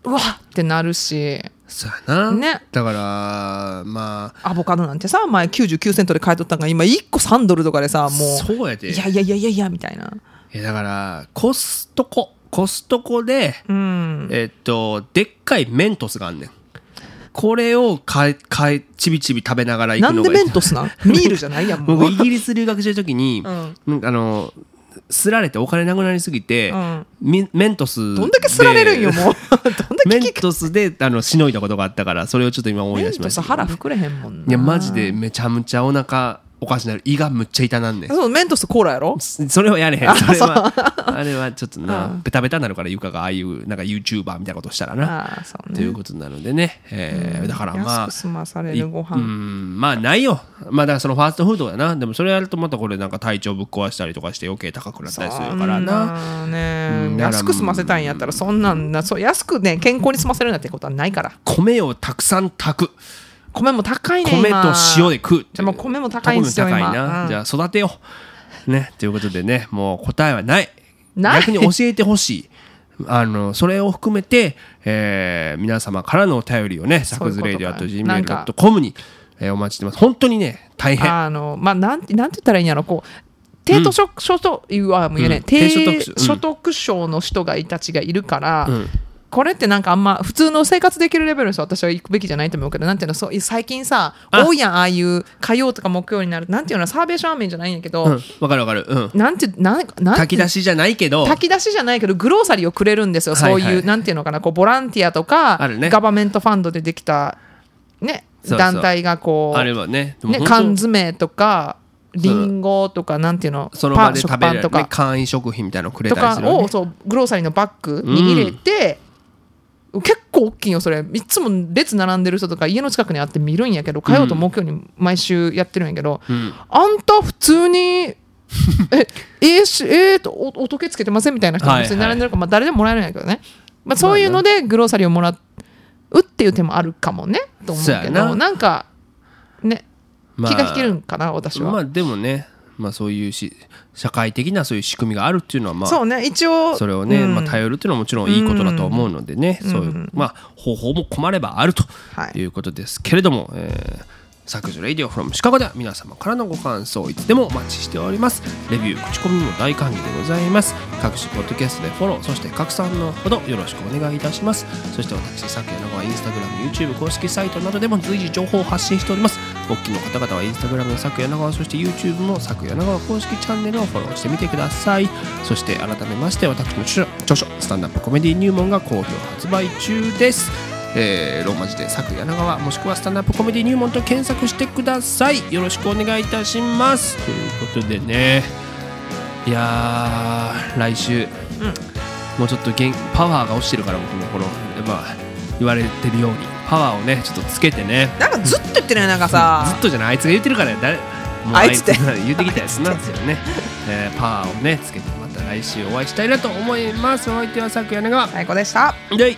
うわっってなるし。そうやな。ね。だからまあ。アボカドなんてさ前99セントで買い取ったのが今1個3ドルとかでさもう。そうやで。いやいやいやいやいやみたいな。いやだからコストコ。コストコでうん。えっとでっかいメントスがあんねん。これをかえかえちびちび食べながら行なんでくのがメントスなん？ミールじゃないやんもう。僕イギリス留学してる時に、うん。あのすられてお金なくなりすぎて、うん。ミメントスどんだけすられるんよでもう。どんだメントスであのしのいだことがあったからそれをちょっと今思い出しました腹膨れへんもんな。いやマジでめちゃめちゃお腹おかしなる。胃がむっちゃ痛なんねん。そうメントスコーラやろ？それはやれへん。それはあれはちょっとうなん。ベタベタになるから床がああいうなんか YouTuber みたいなことしたらな。そうね。ということなのでね、えーだからまあ安く済まされいるご飯、うん。まあないよ。まあだからそのファーストフードやな。でもそれやるとまたこれなんか体調ぶっ壊したりとかして余計高くなったりするからな。安く済ませたいんやったらそんなんなそう安くね健康に済ませるなんてことはないから。米をたくさん炊く米も高いね米と今塩で食うでも米も高いんですよ高い今うん。なじゃあ育てよう。ねということでねもう答えはない。逆に教えてほしい。あのそれを含めて、えー皆様からのお便りをねサクズレイディアと gmail.com に、えーお待ちしてます。本当にね大変。あのまあなんてなんて言ったらいいんやろ。こう低所得所得いうはもう言えない、うん。低低所得者の人がいたちがいるから、うんこれってなんかあんま普通の生活できるレベルの私は行くべきじゃないと思うけどなんていうのそう最近さあ。多いやんああいう火曜とか木曜になるなんていうのサーベーションラーメンじゃないんやけど、うん。わかるわかる。うん。なんてなんなん炊き出しじゃないけど。炊き出しじゃないけどグローサリーをくれるんですよ、はいはい。そういうなんていうのかなこうボランティアとかあるね。ガバメントファンドでできた、ね、団体がこうあれはね。ね、缶詰とかリンゴとかなんていうの？その場でパン食べれる、ね食パンとか、簡易食品みたいなのくれとかたりするよね。をそうグローサリーのバッグに入れて、結構大きいよそれ。いつも列並んでる人とか家の近くにあって見るんやけど火曜と木曜に毎週やってるんやけど、うん。あんた普通に ええーしえーとおお時計つけてませんみたいな人に並んでるから、まあ、誰でももらえるんやけどね、まあ、そういうのでグローサリーをもらうっていう手もあるかもねと思うけどなんかねまあ気が引けるんかな私は。まあでもねまあそういうし社会的なそういう仕組みがあるっていうのはまあそうね一応それをね、うん。まあ、頼るっていうのはもちろんいいことだと思うのでね、そういう、まあ、方法も困ればあるとはい。いうことですけれども、えー削除レイディオフロムシカゴでは皆様からのご感想をいつでもお待ちしております。レビュー口コミも大歓迎でございます。各種ポッドキャストでフォローそして拡散のほどよろしくお願いいたします。そして私昨夜のはインスタグラム YouTube 公式サイトなどでも随時情報を発信しております。お聞きの方々はインスタグラムの昨夜長川そして YouTube の昨夜長川公式チャンネルをフォローしてみてください。そして改めまして私の著書著書スタンダップコメディ入門が好評発売中です。えーローマ字で昨夜長川もしくはスタンダップコメディ入門と検索してください。よろしくお願いいたします。ということでね。いやー来週、もうちょっと元パワーが落ちてるから僕もこのまあ言われてるように。パワーをねちょっとつけてね。なんかずっと言ってるねなんかずさっとじゃないあいつが言ってるから誰もうあいつって。が言ってきたやつなんですよね、えーパワーをねつけてまた来週お会いしたいなと思います。お相手は昨夜長川最高でした。でい